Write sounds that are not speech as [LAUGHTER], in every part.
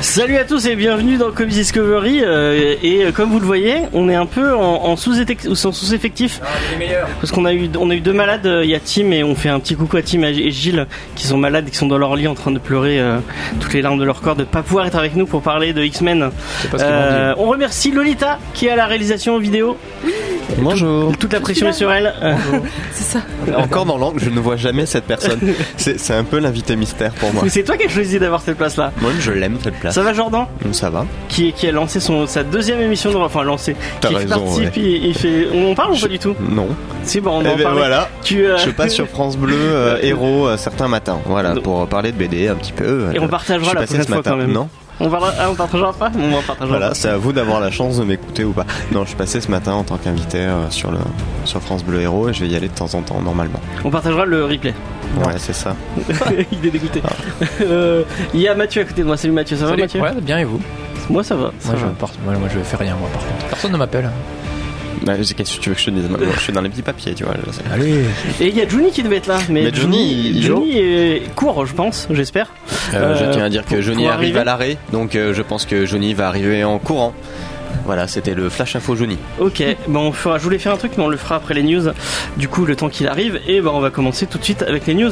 Salut à tous et bienvenue dans Comics Discovery. euh, et euh, comme vous le voyez, on est un peu en, en sous-effectif. Parce qu'on a eu, on a eu deux malades. euh, Il y a Tim et on fait un petit coucou à Tim et Gilles qui sont malades, qui sont dans leur lit en train de pleurer euh, toutes les larmes de leur corps de pas pouvoir être avec nous pour parler de X-Men. Euh, on remercie Lolita qui est à la réalisation vidéo. Bonjour. Toute la pression est sur elle. [LAUGHS] Encore dans l'angle, je ne vois jamais cette personne. [LAUGHS] C'est c'est un peu l'invité mystère pour moi. mais c'est toi qui as choisi d'avoir cette place-là. Moi, je l'aime cette place. Ça va Jordan? Ça va. qui, qui a lancé son, sa deuxième émission de enfin lancé T'as qui raison, participe ouais. il, il fait on en parle ou Je- pas du tout? Non. si bon on Eh en ben parle voilà. tu euh, Je passe sur France Bleu euh, [LAUGHS] Héros euh, certains matins. Voilà, pour parler de BD un petit peu. Et on partagera la prochaine fois matin. quand même. Non. On parlera ah, on partagera pas on va partagera Voilà, c'est à vous d'avoir la chance de m'écouter ou pas. Non, je suis passé ce matin en tant qu'invité euh, sur le sur France Bleu Héros et je vais y aller de temps en temps normalement. on partagera le replay Ouais, c'est ça. [LAUGHS] il est dégoûté [LAUGHS] Euh, il y a Mathieu à côté de moi salut Mathieu ça Salut. va Mathieu? Ouais, bien et vous? Moi ça va ça moi, je, va. porte- moi, moi, je fais rien, moi, par contre. Personne ne m'appelle. Ouais, Qu'est-ce que tu veux que je te dise Moi, Je suis dans les petits papiers, tu vois. je sais. Allez. et il y a Johnny qui devait être là mais, Mais Johnny, il- Johnny est court je pense j'espère Euh, je Euh, tiens à dire que pour- Johnny pour arrive arriver à l'arrêt, donc euh, je pense que Johnny va arriver en courant. Voilà, c'était le flash info Johnny. Ok, bon, on fera, je voulais faire un truc, mais on le fera après les news. Du coup, le temps qu'il arrive, et ben, on va commencer tout de suite avec les news.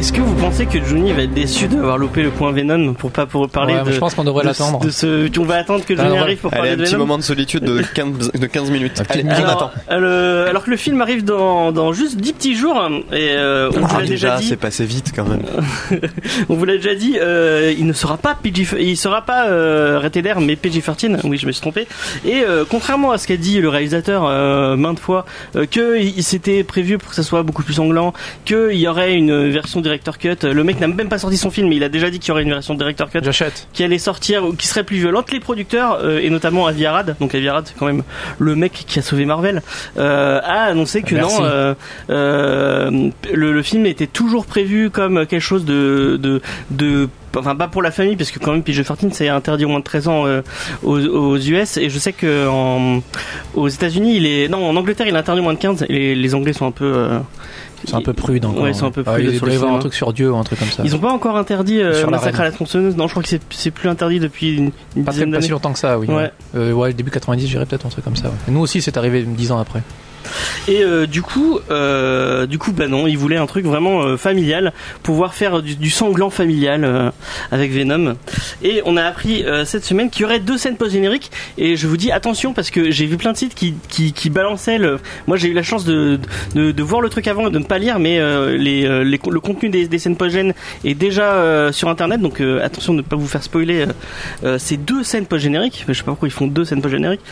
Est-ce que vous pensez que Johnny va être déçu d'avoir loupé le point Venom pour pas pour parler Ouais, de je pense qu'on devrait de- l'attendre. de ce, on va attendre que Johnny arrive pour Allez, parler un de petit Venom. moment de solitude de 15, de 15 minutes. Un petit Allez, minute. on Alors, attend. euh, alors que le film arrive dans, dans juste 10 petits jours et euh, on vous Ah, l'a déjà déjà, dit. c'est passé vite quand même. [LAUGHS] On vous l'a déjà dit, euh, il ne sera pas PG, il sera pas euh, rated R, mais PG-13. Oui, je me suis trompé. Et euh, contrairement à ce qu'a dit le réalisateur euh, maintes fois, euh, que il s'était prévu pour que ça soit beaucoup plus sanglant, qu'il y aurait une version director cut. Le mec n'a même pas sorti son film, mais il a déjà dit qu'il y aurait une version director cut J'achète. qui allait sortir ou qui serait plus violente. Les producteurs euh, et notamment Avi Arad, donc Avi Arad c'est quand même le mec qui a sauvé Marvel, euh, a annoncé que Merci. non, euh, euh, le, le film était toujours prévu comme quelque chose de de, de Enfin, pas pour la famille, parce que quand même, PG-13, c'est interdit au moins de 13 ans euh, aux, aux US. Et je sais que en, aux États-Unis, il est. Non, en Angleterre, il est interdit au moins de 15. Et les, les Anglais sont un peu. euh, C'est un peu prude encore. Ouais, ils sont un peu Ah, prudes Il sur doit un truc sur Dieu ou un truc comme ça. Ils ont pas encore interdit euh, Sur la Massacre à la tronçonneuse? Non, je crois que c'est- c'est plus interdit depuis une, une pas, dizaine pas si d'années. longtemps que ça, oui. Ouais. Euh, ouais, début 90, j'irais peut-être un truc comme ça. ouais. Nous aussi, c'est arrivé 10 ans après. Et euh, du coup, euh, du coup, bah non, ils voulaient un truc vraiment euh, familial, pouvoir faire du, du sanglant familial avec Venom. Et on a appris cette semaine qu'il y aurait deux scènes post génériques. Et je vous dis attention parce que j'ai vu plein de sites qui qui, qui balançaient le. Moi, j'ai eu la chance de, de de voir le truc avant et de ne pas lire, mais les, les le contenu des, des scènes post gènes est déjà sur internet. Donc attention de ne pas vous faire spoiler. ces deux scènes post génériques. Je sais pas pourquoi ils font deux scènes post génériques.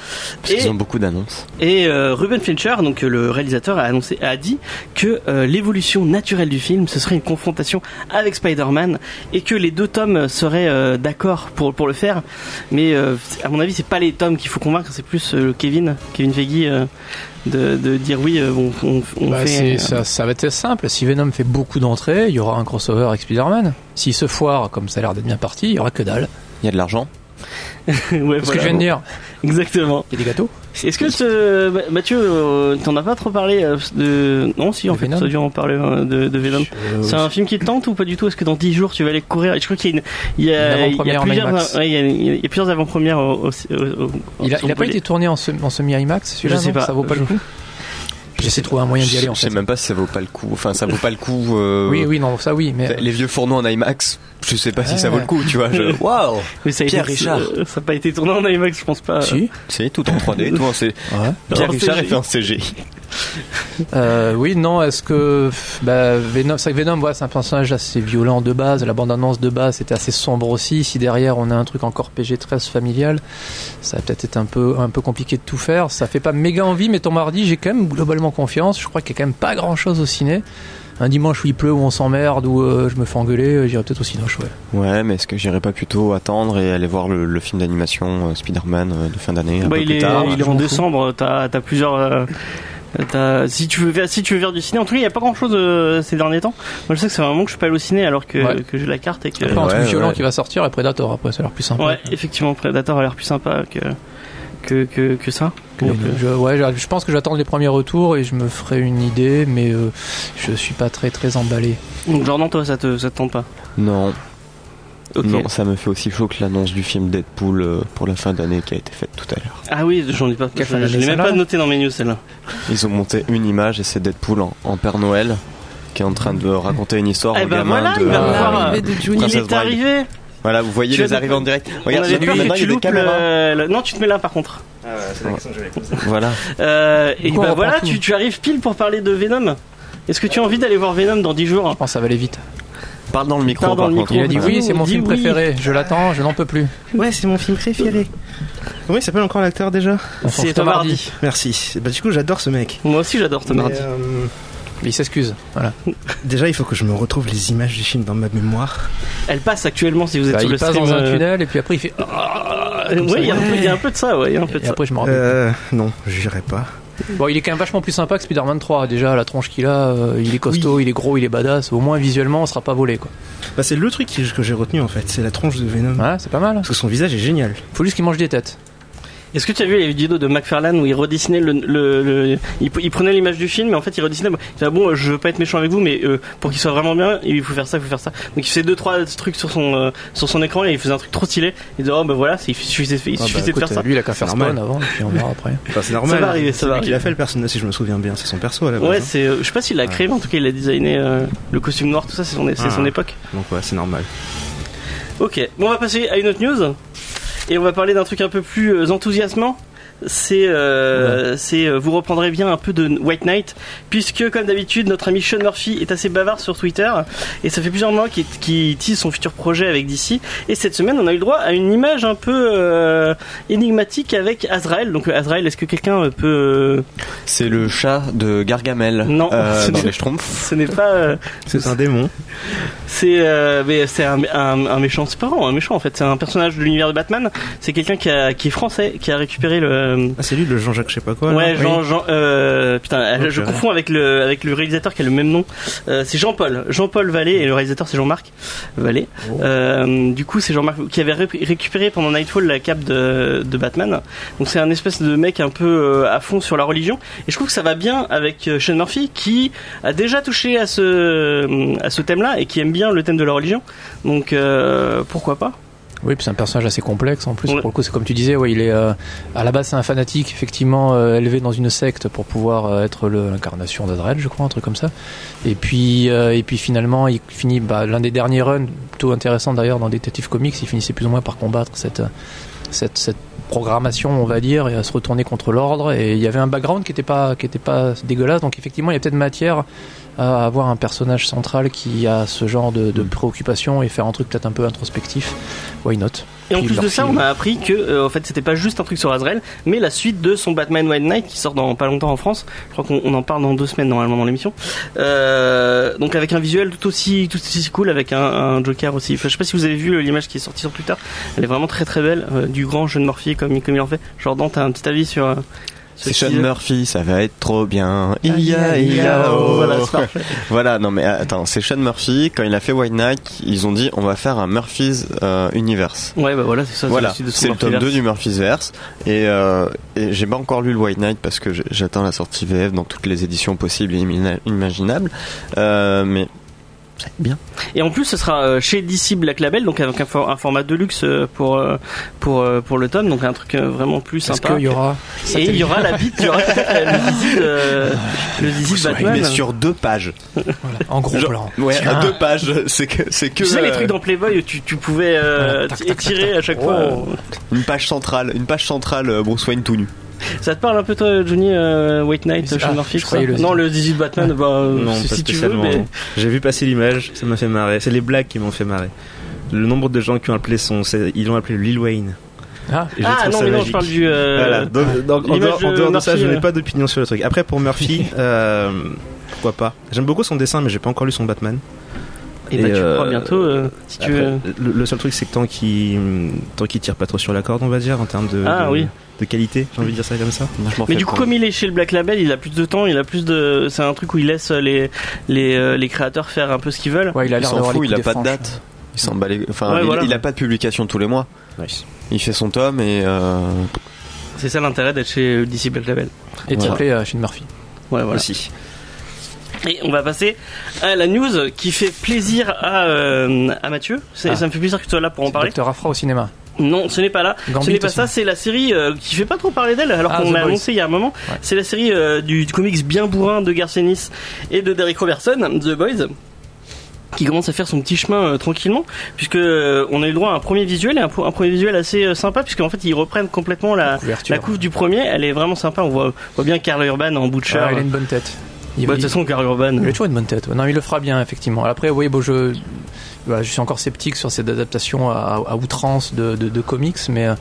Parce qu'ils ont beaucoup d'annonces. Et Ruben Donc euh, le réalisateur, a annoncé, a dit que euh, l'évolution naturelle du film, ce serait une confrontation avec Spider-Man et que les deux tomes seraient euh, d'accord pour pour le faire. Mais euh, à mon avis, c'est pas les tomes qu'il faut convaincre, c'est plus euh, Kevin, Kevin Feige, euh, de, de dire oui, euh, on, on, on Bah, fait. c'est- euh, ça, ça va être simple. Si Venom fait beaucoup d'entrées, il y aura un crossover avec Spider-Man. S'il se foire, comme ça a l'air d'être bien parti, il y aura que dalle. Il y a de l'argent. [LAUGHS] ouais, C'est ce voilà. que je viens de dire. Exactement. Il y a des gâteaux Est-ce que ce- Ma- Mathieu, euh, t'en as pas trop parlé euh, de Non, si en De fait, a dû en parler euh, de, de Venom. C'est un film qui te tente ou pas du tout? Est-ce que dans 10 jours tu vas aller courir? Je crois qu'il y a, une, il y a, Une il y a avant-première en plusieurs, IMAX. ouais, il y a, il y a plusieurs avant-premières au, au- au- au- Il a, sur il a pas été tourné en, se- en semi-IMAX celui-là Je sais pas. Ça vaut pas le coup? J'essaie de trouver un moyen d'y aller Je en je sais fait. même pas si ça vaut pas le coup. Enfin, ça vaut pas le coup. euh, Oui, oui, non, ça oui, mais. Les vieux fourneaux en IMAX, je sais pas si ça vaut le coup, tu vois. Je... [LAUGHS] Waouh Mais ça a Pierre été, Richard. euh, Ça n'a pas été tourné en IMAX, je pense pas. Si. C'est tout en 3D, tout en C. Ouais. Pierre En Richard est fait en CG. Euh, oui, non, est-ce que bah, Venom, c'est un personnage assez violent de base. La bande-annonce de base était assez sombre aussi. Si derrière on a un truc encore PG-13 familial, ça va peut-être être un peu un peu compliqué de tout faire. Ça fait pas méga envie, mais ton mardi, j'ai quand même globalement confiance. Je crois qu'il y a quand même pas grand-chose au ciné. Un dimanche où il pleut, où on s'emmerde, où euh, je me fais engueuler, euh, j'irai peut-être au cinéma, ouais. Ouais, mais est-ce que j'irais pas plutôt attendre et aller voir le, le film d'animation euh, Spider-Man euh, de fin d'année un Bah, peu il plus est, tard? il est en décembre. T'as as plusieurs. euh, t'as- si tu veux faire, si tu veux faire du ciné, en tout cas, il n'y a pas grand chose ces derniers temps. Moi, je sais que c'est un moment que je suis pas allé au ciné alors que, Ouais. que j'ai la carte et que. Après, un Ouais, truc violent ouais. qui va sortir et Predator après, ça a l'air plus sympa. Ouais, effectivement, Predator a l'air plus sympa que que que, que ça. Donc, je, ouais, je- pense que j'attends les premiers retours et je me ferai une idée, mais euh, je suis pas très très emballé. donc, Jordan, toi, ça te ça te tente pas Non, non, ça me fait aussi chaud que l'annonce du film Deadpool euh, pour la fin d'année qui a été faite tout à l'heure. Ah oui, j'en ai pas. Je, je l'ai même pas noté dans mes news celle-là. Ils ont monté une image et c'est Deadpool en, en Père Noël qui est en train de raconter une histoire Eh aux ben voilà, de. il va euh, de Juni. Il est Bride. arrivé. Voilà, vous voyez Tu les arrivées en direct. On Regarde, avait peur que il y tu a des loupes caméras. le- le- Non, tu te mets là par contre. Voilà. Euh, et on bah voilà, tu, tu arrives pile pour parler de Venom. Est-ce que tu as envie d'aller voir Venom dans 10 jours Je pense que ça va aller vite. Parle dans le micro, Parle dans par le contre. micro. Il a dit oui, c'est mon film oui. préféré. Je l'attends, je n'en peux plus. Ouais, c'est mon film préféré. Comment il s'appelle encore l'acteur déjà? On C'est Tom mardi. Hardy. Merci. Bah du coup j'adore ce mec. Moi aussi j'adore Tom Hardy. euh, Il s'excuse. Voilà. déjà il faut que je me retrouve les images du film dans ma mémoire. Elle passe actuellement si vous êtes Bah, sur il le passe stream. dans un euh, tunnel et puis après il fait. ah, ça, ouais, il y, a un ouais. peu- il y a un peu de ça, ouais, y a un peu de Et ça. après je me rappelle. Euh, non, j'irai pas. Bon, il est quand même vachement plus sympa que Spider-Man 3. Déjà, la tronche qu'il a, euh, il est costaud, il est gros, il est badass. Au moins visuellement, on sera pas volé quoi. Bah c'est le truc que j'ai retenu en fait, c'est la tronche de Venom. Ouais, c'est pas mal. Parce que son visage est génial. Faut juste qu'il mange des têtes. Est-ce que tu as vu les vidéos de McFarlane où il redessinait le, le, le- il, il prenait l'image du film mais en fait il redessinait il disait, bon je veux pas être méchant avec vous mais euh, pour qu'il soit vraiment bien il faut faire ça il faut faire ça donc il faisait deux trois trucs sur son euh, sur son écran et il faisait un truc trop stylé il disait oh ben voilà il suffisait, il Ah bah, suffisait de écoute, faire ça Lui, il a qu'à faire normal. spawn avant et puis on verra après. Enfin c'est normal. Ça va arriver, ça C'est va lui qui l'a arriver. fait le personnage si je me souviens bien, c'est son perso à la base. ouais hein. c'est euh, je sais pas s'il l'a créé mais en tout cas il a designé euh, le costume noir tout ça c'est son, c'est Ah. son époque Donc ouais, c'est normal. Ok, bon, on va passer à une autre news et on va parler d'un truc un peu plus euh, enthousiasmant. C'est, euh, c'est, euh, vous reprendrez bien un peu de White Knight, puisque comme d'habitude, notre ami Sean Murphy est assez bavard sur Twitter et ça fait plusieurs mois qu'il, tease son futur projet avec DC. Et cette semaine, on a eu le droit à une image un peu euh, énigmatique avec Azrael. Donc Azrael, est-ce que quelqu'un peut C'est le chat de Gargamel Non. euh, dans les Schtroumpfs. Ce n'est pas. euh, C'est un démon. C'est euh, mais c'est un, un, un méchant, c'est pas vraiment un méchant en fait, c'est un personnage de l'univers de Batman. C'est quelqu'un qui, qui est français, qui a récupéré le. Ah c'est lui le Jean-Jacques je sais pas quoi. là Ouais, Jean, euh, putain, je confonds avec le avec le réalisateur qui a le même nom. Euh, c'est Jean-Paul, Jean-Paul Vallée et le réalisateur c'est Jean-Marc Vallée. Euh, du coup, c'est Jean-Marc qui avait ré- récupéré pendant Nightfall la cape de, de Batman. Donc c'est un espèce de mec un peu euh, à fond sur la religion. Et je trouve que ça va bien avec euh, Sean Murphy qui a déjà touché à ce à ce thème-là et qui aime bien le thème de la religion. Donc euh, pourquoi pas? Oui, puis c'est un personnage assez complexe en plus. Ouais. Pour le coup, c'est comme tu disais, ouais, il est euh, à la base c'est un fanatique effectivement euh, élevé dans une secte pour pouvoir euh, être l'incarnation d'Azrael, je crois, un truc comme ça. Et puis et puis finalement, il finit bah, l'un des derniers runs plutôt intéressant d'ailleurs dans Detective Comics, il finissait plus ou moins par combattre cette cette, cette programmation, on va dire, et à se retourner contre l'ordre. Et il y avait un background qui était pas qui était pas dégueulasse, donc effectivement, il y a peut-être matière à avoir un personnage central qui a ce genre de, de préoccupation et faire un truc peut-être un peu introspectif. Why not? Et en plus de ça, film. on a appris que euh, en fait c'était pas juste un truc sur Azrael, mais la suite de son Batman White Knight qui sort dans pas longtemps en France. Je crois qu'on on en parle dans deux semaines normalement dans l'émission. Euh, donc avec un visuel tout aussi tout aussi cool, avec un, un Joker aussi. Enfin, je sais pas si vous avez vu l'image qui est sortie sur Twitter. Elle est vraiment très très belle, euh, du grand jeune Morphy comme comme il en fait. Jordan, t'as un petit avis sur euh, C'est Sean Murphy, ça va être trop bien. Ia, ia, Ia, oh, oh. Voilà, c'est parfait. [LAUGHS] Voilà, non mais euh, attends, c'est Sean Murphy, quand il a fait White Knight, ils ont dit on va faire un Murphy's euh, Universe. Ouais, bah voilà, c'est ça. Voilà, c'est le tome Murphyverse. 2 du Murphy's Verse. Et, euh, et j'ai pas encore lu le White Knight parce que j'attends la sortie VF dans toutes les éditions possibles et imaginables. Euh, mais c'est bien. Et en plus, ce sera euh, chez DC Black Label, donc avec un, for- un format de luxe euh, pour euh, pour euh, pour le tome, donc un truc euh, vraiment plus sympa. qu'il y aura Et il y aura la bite, il y aura peut-être le zizi zizi de Batman. Mais sur deux pages. voilà, en gros Genre- plan Ouais, à deux pages. C'est que c'est que Tu sais les euh, trucs dans Playboy où tu, tu pouvais euh, Voilà, tac, tac, étirer à chaque fois. Une page centrale, une page centrale euh, Bruce Wayne tout nu. Ça te parle un peu toi, Johnny euh, White Knight, Ah, Sean Murphy, ça croyais le- Non, le 18 Batman, bah, euh, Non, si tu veux, mais J'ai vu passer l'image, ça m'a fait marrer. C'est les blagues qui m'ont fait marrer. Le nombre de gens qui ont appelé son, ils l'ont appelé Lil Wayne. Ah, ah non, mais non, je parle du. euh, Voilà. Donc, donc, en dehors, en de dehors de ça, Murphy, je n'ai euh. pas d'opinion sur le truc. Après, pour Murphy, [LAUGHS] euh, pourquoi pas J'aime beaucoup son dessin, mais j'ai pas encore lu son Batman. Et bah Et, tu euh, pourras bientôt, euh, si tu veux. le, le seul truc, c'est que tant qu'il tant qu'il tire pas trop sur la corde, on va dire, en termes de, Ah, de, oui. de qualité, j'ai envie de dire ça comme ça. Mais du coup, comme il est chez le Black Label, il a plus de temps, il a plus de. C'est un truc où il laisse les les euh, les créateurs faire un peu ce qu'ils veulent. ouais, il a l'air s'en d'avoir fout, les il a pas de date. Il s'en bat les- Enfin, Ouais, il, voilà. il a pas de publication tous les mois. Nice. Il fait son tome et euh, C'est ça l'intérêt d'être chez DC Black Label. Et de Voilà. s'appeler euh, Sean Murphy. Ouais, voilà. Aussi. Et on va passer à la news qui fait plaisir à, euh, à Mathieu. Ah. Ça me fait plaisir que tu sois là pour en parler. Docteur Afra au cinéma. Non, ce n'est pas là. Gambit ce n'est pas aussi. ça, c'est la série euh, qui fait pas trop parler d'elle alors Ah, qu'on l'a annoncé il y a un moment. Ouais. C'est la série euh, du, du comics bien bourrin de Garcenis et de Derek Robertson, The Boys qui commence à faire son petit chemin euh, tranquillement puisque euh, on a eu le droit à un premier visuel et un, premier visuel assez euh, sympa puisque en fait ils reprennent complètement la, couverture. la couve du premier elle est vraiment sympa on voit, on voit bien Karl Urban en Butcher Ah, il a une bonne tête. Il, Bah, de toute façon Urban il a toujours une bonne tête. ouais. Non, il le fera bien, effectivement. Après, oui, bon, je, voilà, je suis encore sceptique sur cette adaptation à, à outrance de, de, de comics, mais euh,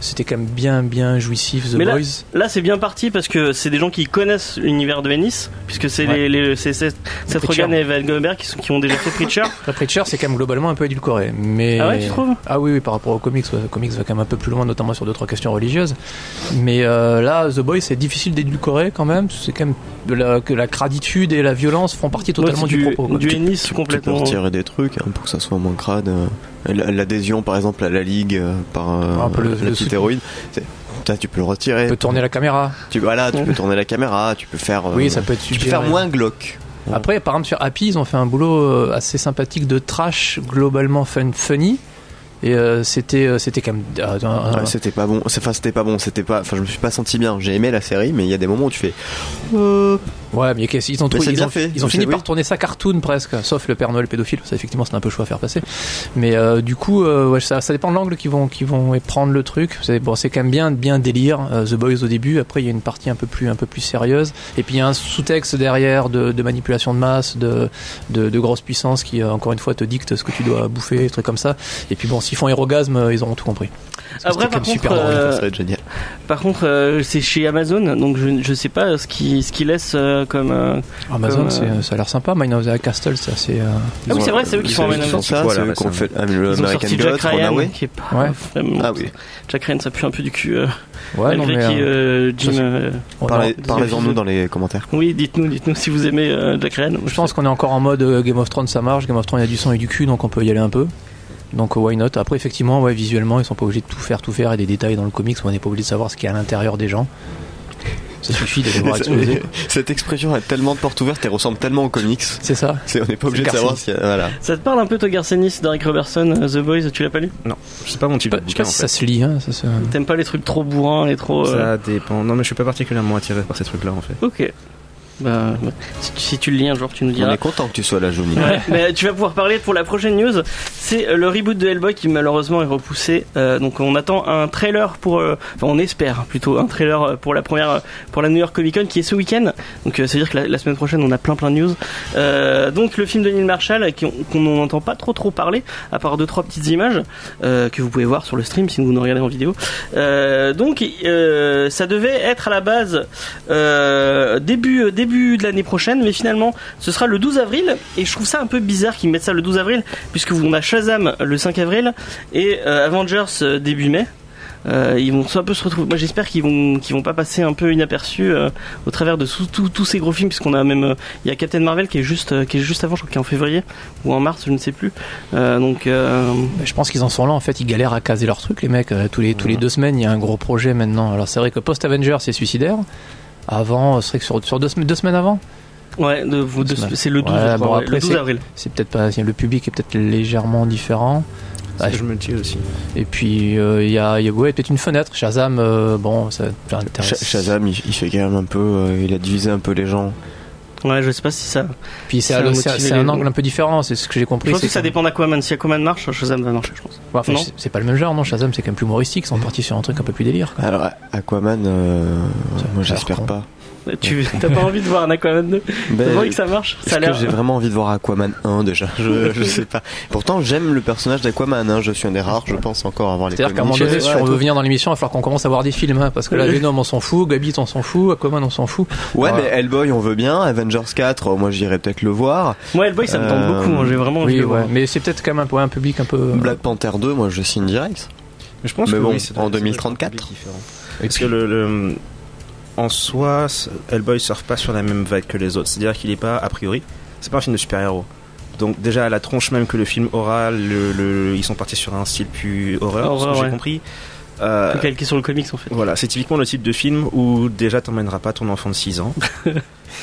c'était quand même bien, bien jouissif, The Mais Boys. Là, c'est bien parti parce que c'est des gens qui connaissent l'univers de Ennis, puisque c'est Ouais. les, les, c'est Seth. Rogen et Evan Goldberg qui, sont, qui ont déjà fait Preacher. Après, [LAUGHS] Preacher, c'est quand même globalement un peu édulcoré. Mais... Ah ouais, tu trouves? Ah oui, oui, par rapport aux comics, ouais, le comics va quand même un peu plus loin, notamment sur deux trois questions religieuses. Mais euh, là, The Boys, c'est difficile d'édulcorer quand même. C'est quand même de la, que la graditude et la violence font partie totalement Ouais, du, du, propos. quoi. du Ennis tu peux complètement. retirer des trucs hein, pour que ça soit moins crade. euh. L'adhésion, par exemple, à la ligue euh, par euh, Un peu le- la petite héroïne, ça, tu peux le retirer. Tu peux tourner la caméra. Tu, voilà, tu peux tourner la caméra, tu peux faire. euh, Oui, ça peut être Tu peux faire moins glauque. Après, par exemple, sur Happy, ils ont fait un boulot assez sympathique de trash globalement fun, funny. Et euh, c'était euh, c'était quand même euh, Ouais, c'était pas bon. Enfin, c'était pas bon. C'était pas. Enfin, je me suis pas senti bien. J'ai aimé la série, mais il y a des moments où tu fais. euh, Ouais, mais qu'est-ce- ils ont, Mais ils ont, fait. ils ont fini par tourner ça cartoon presque, sauf le Père Noël pédophile. Ça, effectivement, c'est un peu chaud à faire passer. Mais du coup, ouais, ça, ça dépend de l'angle qu'ils vont, qu'ils vont prendre le truc. C'est bon, c'est quand même bien, bien délire. The Boys au début. Après, il y a une partie un peu plus, un peu plus sérieuse. Et puis il y a un sous-texte derrière de, de manipulation de masse, de, de, de grosse puissance qui, encore une fois, te dicte ce que tu dois bouffer, des trucs comme ça. Et puis bon, s'ils font Hérogasme, euh, ils auront tout compris. Après, c'était par quand même contre, super drôle. euh, ça va être génial. Par contre, euh, c'est chez Amazon, donc je, je sais pas ce qui ce qui laisse euh, comme. euh, Amazon, comme, euh, ça a l'air sympa. Mind of the Castle, c'est assez. euh, Ah oui, c'est vrai, c'est eux qui Ils sont ont- en ils Amazon. font ça, Voilà, c'est eux qui ont fait ah, le Ils ont American sorti Gods, Jack Ryan, Runaway. qui est pas Ouais. vraiment. Ah oui. Jack Ryan, ça pue un peu du cul. euh, Ouais, non, malgré mais. Parlez-en nous dans les commentaires. oui, dites-nous, dites-nous si vous aimez Jack Ryan. Je pense qu'on est encore en mode Game of Thrones, ça marche. Game of Thrones, il y a du sang et du cul, donc on peut y aller un peu. Donc euh, why not? Après, effectivement, ouais, visuellement, ils sont pas obligés de tout faire, tout faire, et des détails dans le comics, on n'est pas obligé de savoir ce qu'il y a à l'intérieur des gens. Ça suffit de les voir [LAUGHS] exploser. [LAUGHS] Cette expression a tellement de portes ouvertes et ressemble tellement aux comics. C'est ça. C'est- On n'est pas obligé de savoir a. Voilà. Ça te parle un peu, toi, Garcenis, Derek Robertson, euh, The Boys, tu l'as pas lu? Non, c'est pas mon Je type sais de je sais pas si en ça se lit. Hein, ça se... T'aimes pas les trucs trop bourrins et trop. fait. euh, Ça dépend. Non, mais je suis pas particulièrement attiré par ces trucs-là en fait. Ok. Bah, ouais. si, tu- si tu le lis un jour, tu nous On diras. est content que tu sois là, Johnny. Ouais, [LAUGHS] mais tu vas pouvoir parler pour la prochaine news. C'est euh, le reboot de Hellboy qui malheureusement est repoussé. Euh, donc on attend un trailer pour, euh, enfin on espère plutôt un trailer euh, pour la première, euh, pour la New York Comic Con qui est ce week-end. Donc euh, c'est à dire que la, la semaine prochaine on a plein plein de news. Euh, donc le film de Neil Marshall qu'on n'entend pas trop trop parler, à part deux trois petites images euh, que vous pouvez voir sur le stream si vous nous regardez en vidéo. Euh, donc euh, ça devait être à la base euh, début euh, début de l'année prochaine, mais finalement ce sera le 12 avril. Et je trouve ça un peu bizarre qu'ils mettent ça le 12 avril, puisque on a Shazam le 5 avril et euh, Avengers euh, début mai. Euh, ils vont un peu se retrouver. Moi, j'espère qu'ils vont qu'ils vont pas passer un peu inaperçus euh, au travers de tous ces gros films, puisqu'on a même euh, il y a Captain Marvel qui est juste qui est juste avant, je crois qu'il est en février ou en mars, je ne sais plus. Donc Je pense qu'ils en sont là. En fait, ils galèrent à caser leur truc, les mecs. Tous les, tous les deux semaines, il y a un gros projet maintenant. Alors, c'est vrai que post-Avenger, c'est suicidaire. Avant, euh, ce serait que sur, sur deux, semaines- deux semaines avant, ouais, de- de- semaines. c'est le 12, Ouais, je crois, bon, ouais, après, le 12 c'est- avril. c'est peut-être pas. Le public est peut-être légèrement différent. Ça, Ouais. je me dis aussi. Et puis, euh, il y a, il y a ouais, peut-être une fenêtre. Shazam, euh, bon, ça Sha- intéresse. Shazam, il, il fait quand même un peu. euh, il a divisé un peu les gens. Ouais, je sais pas si ça. Puis c'est un- angle un peu différent, c'est ce que j'ai Je compris. pense c'est que ça dépend d'Aquaman. Si Aquaman marche, Shazam va marcher, je pense. Ouais, enfin, Non. c'est- pas le même genre, non Shazam, c'est quand même plus humoristique, ils sont partis sur un truc un peu plus délire. quoi. Alors, Aquaman, euh, moi j'espère pas. Tu t'as pas envie de voir un Aquaman 2 Ben, que ça marche Ça Est-ce que j'ai vraiment envie de voir Aquaman 1 déjà? Je, je sais pas. Pourtant, j'aime le personnage d'Aquaman. Hein. Je suis un des rares, je pense encore avoir les C'est-à-dire qu'à un moment donné, si on veut venir dans l'émission, il va falloir qu'on commence à voir des films, hein, parce que là, [LAUGHS] Venom, on s'en fout, Gabit, on s'en fout, Aquaman, on s'en fout. Ouais, Voilà. mais Hellboy, on veut bien. Avengers 4, euh, moi j'irais peut-être le voir. Moi, Hellboy, ça me tente Euh, beaucoup. hein, J'ai vraiment envie Oui, de ouais, voir. mais c'est peut-être quand même un, peu- un public un peu. Black Panther 2, moi je signe direct. Mais je pense Mais que bon, oui, c'est- en c'est 2034. un public différent. Et Parce que le, le- en soi, Hellboy surfe pas sur la même vague que les autres. C'est-à-dire qu'il est pas, a priori, c'est pas un film de super-héros. Donc déjà à la tronche même que le film aura, le, le- ils sont partis sur un style plus horreur, j'ai ouais. compris. Euh, calqué sur le comics en fait. voilà, c'est typiquement le type de film où déjà t'emmèneras pas ton enfant de 6 ans. [LAUGHS]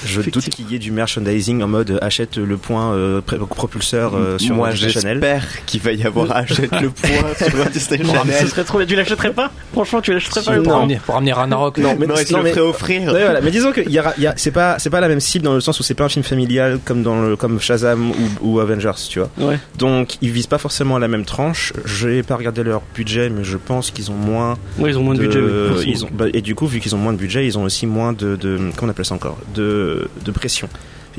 Je doute qu'il y ait du merchandising en mode euh, achète le point euh, propulseur euh, sur moi Disney Channel. j'espère qu'il va y avoir [LAUGHS] achète le point sur Disney Ce Channel. serait trop bien. Tu l'achèterais pas? Franchement, tu l'achèterais pas le pour, temps ramener, pour ramener Ragnarok. Non, mais- non, non, le mais- ferait offrir. Ouais, voilà. Mais disons que y aura- y a- c'est pas c'est pas la même cible dans le sens où c'est pas un film familial comme dans le comme Shazam ou, ou Avengers, tu vois. Ouais. Donc ils visent pas forcément la même tranche. J'ai pas regardé leur budget, mais je pense qu'ils ont moins Ouais, ils ont moins de, budget. oui, ils ont, bah, et du coup, vu qu'ils ont moins de budget, ils ont aussi moins de, de comment on appelle ça encore, de, de pression.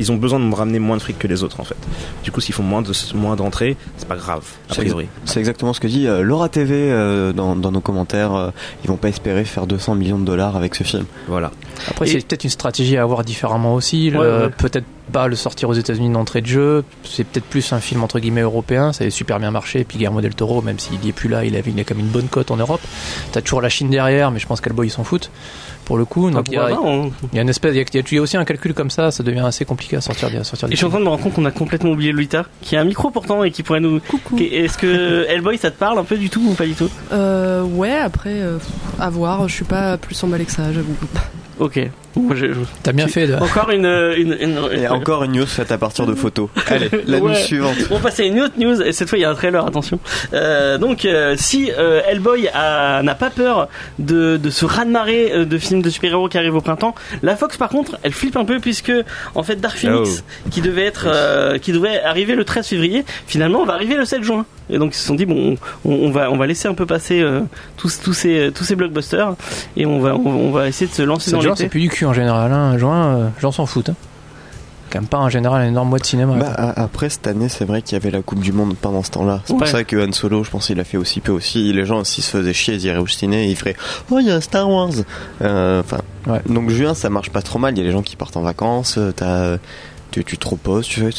Ils ont besoin de me ramener moins de fric que les autres en fait. Du coup, s'ils font moins de moins d'entrées, c'est pas grave a C'est priori. C'est exactement ce que dit euh, Laura TV euh, dans, dans nos commentaires. euh, ils vont pas espérer faire 200 millions de dollars avec ce film. Voilà. Après, c'est peut-être une stratégie à avoir différemment aussi. le- Ouais, ouais. Peut-être pas le sortir aux États-Unis d'entrée de jeu. C'est peut-être plus un film entre guillemets européen. Ça a super bien marché. Et puis Guillermo del Toro, même s'il y est plus là, il, avait, il a quand même une bonne cote en Europe. T'as toujours la Chine derrière, mais je pense qu'Alboy ils s'en foutent pour le coup. Donc il y, a, Ah, il y a une espèce, il y a, il y a aussi un calcul comme ça. Ça devient assez compliqué à sortir, à sortir Et je suis en train de me rendre compte qu'on a complètement oublié Lolita, qui a un micro pourtant et qui pourrait nous. Coucou. Est-ce que [LAUGHS] Hellboy ça te parle un peu du tout ou pas du tout? Euh, ouais, après, euh, à voir. Je suis pas plus emballé que ça, j'avoue. Ok. T'as bien fait de. Encore une, une, une- Et encore une news faite à partir de photos. [LAUGHS] Allez, la news Ouais. suivante. On va passer à une autre news et cette fois il y a un trailer, attention. Euh, donc euh, si euh, Hellboy a- n'a pas peur de, de ce raz-de-marée euh, de films de super-héros qui arrivent au printemps, la Fox par contre elle flippe un peu puisque en fait Dark Phoenix qui devait être euh, qui devait arriver le 13 février finalement va arriver le 7 juin. Et donc ils se sont dit bon on, on va on va laisser un peu passer euh, tous tous ces tous ces blockbusters et on va on, on va essayer de se lancer dans C'est plus du cul en général. Hein. Juin, euh, j'en s'en foutent. Hein. Quand même pas en général un énorme mois de cinéma. Bah, a- après cette année, c'est vrai qu'il y avait la Coupe du Monde pendant ce temps-là. C'est Ouais. pour ça que Han Solo, je pense, il a fait aussi peu aussi. Les gens, s'ils se faisaient chier, ils iraient au ciné et ils feraient Oh, il y a Star Wars. Euh, Enfin, Ouais. donc juin, ça marche pas trop mal. Il y a les gens qui partent en vacances. euh, T'as tu, tu te reposes, tu fais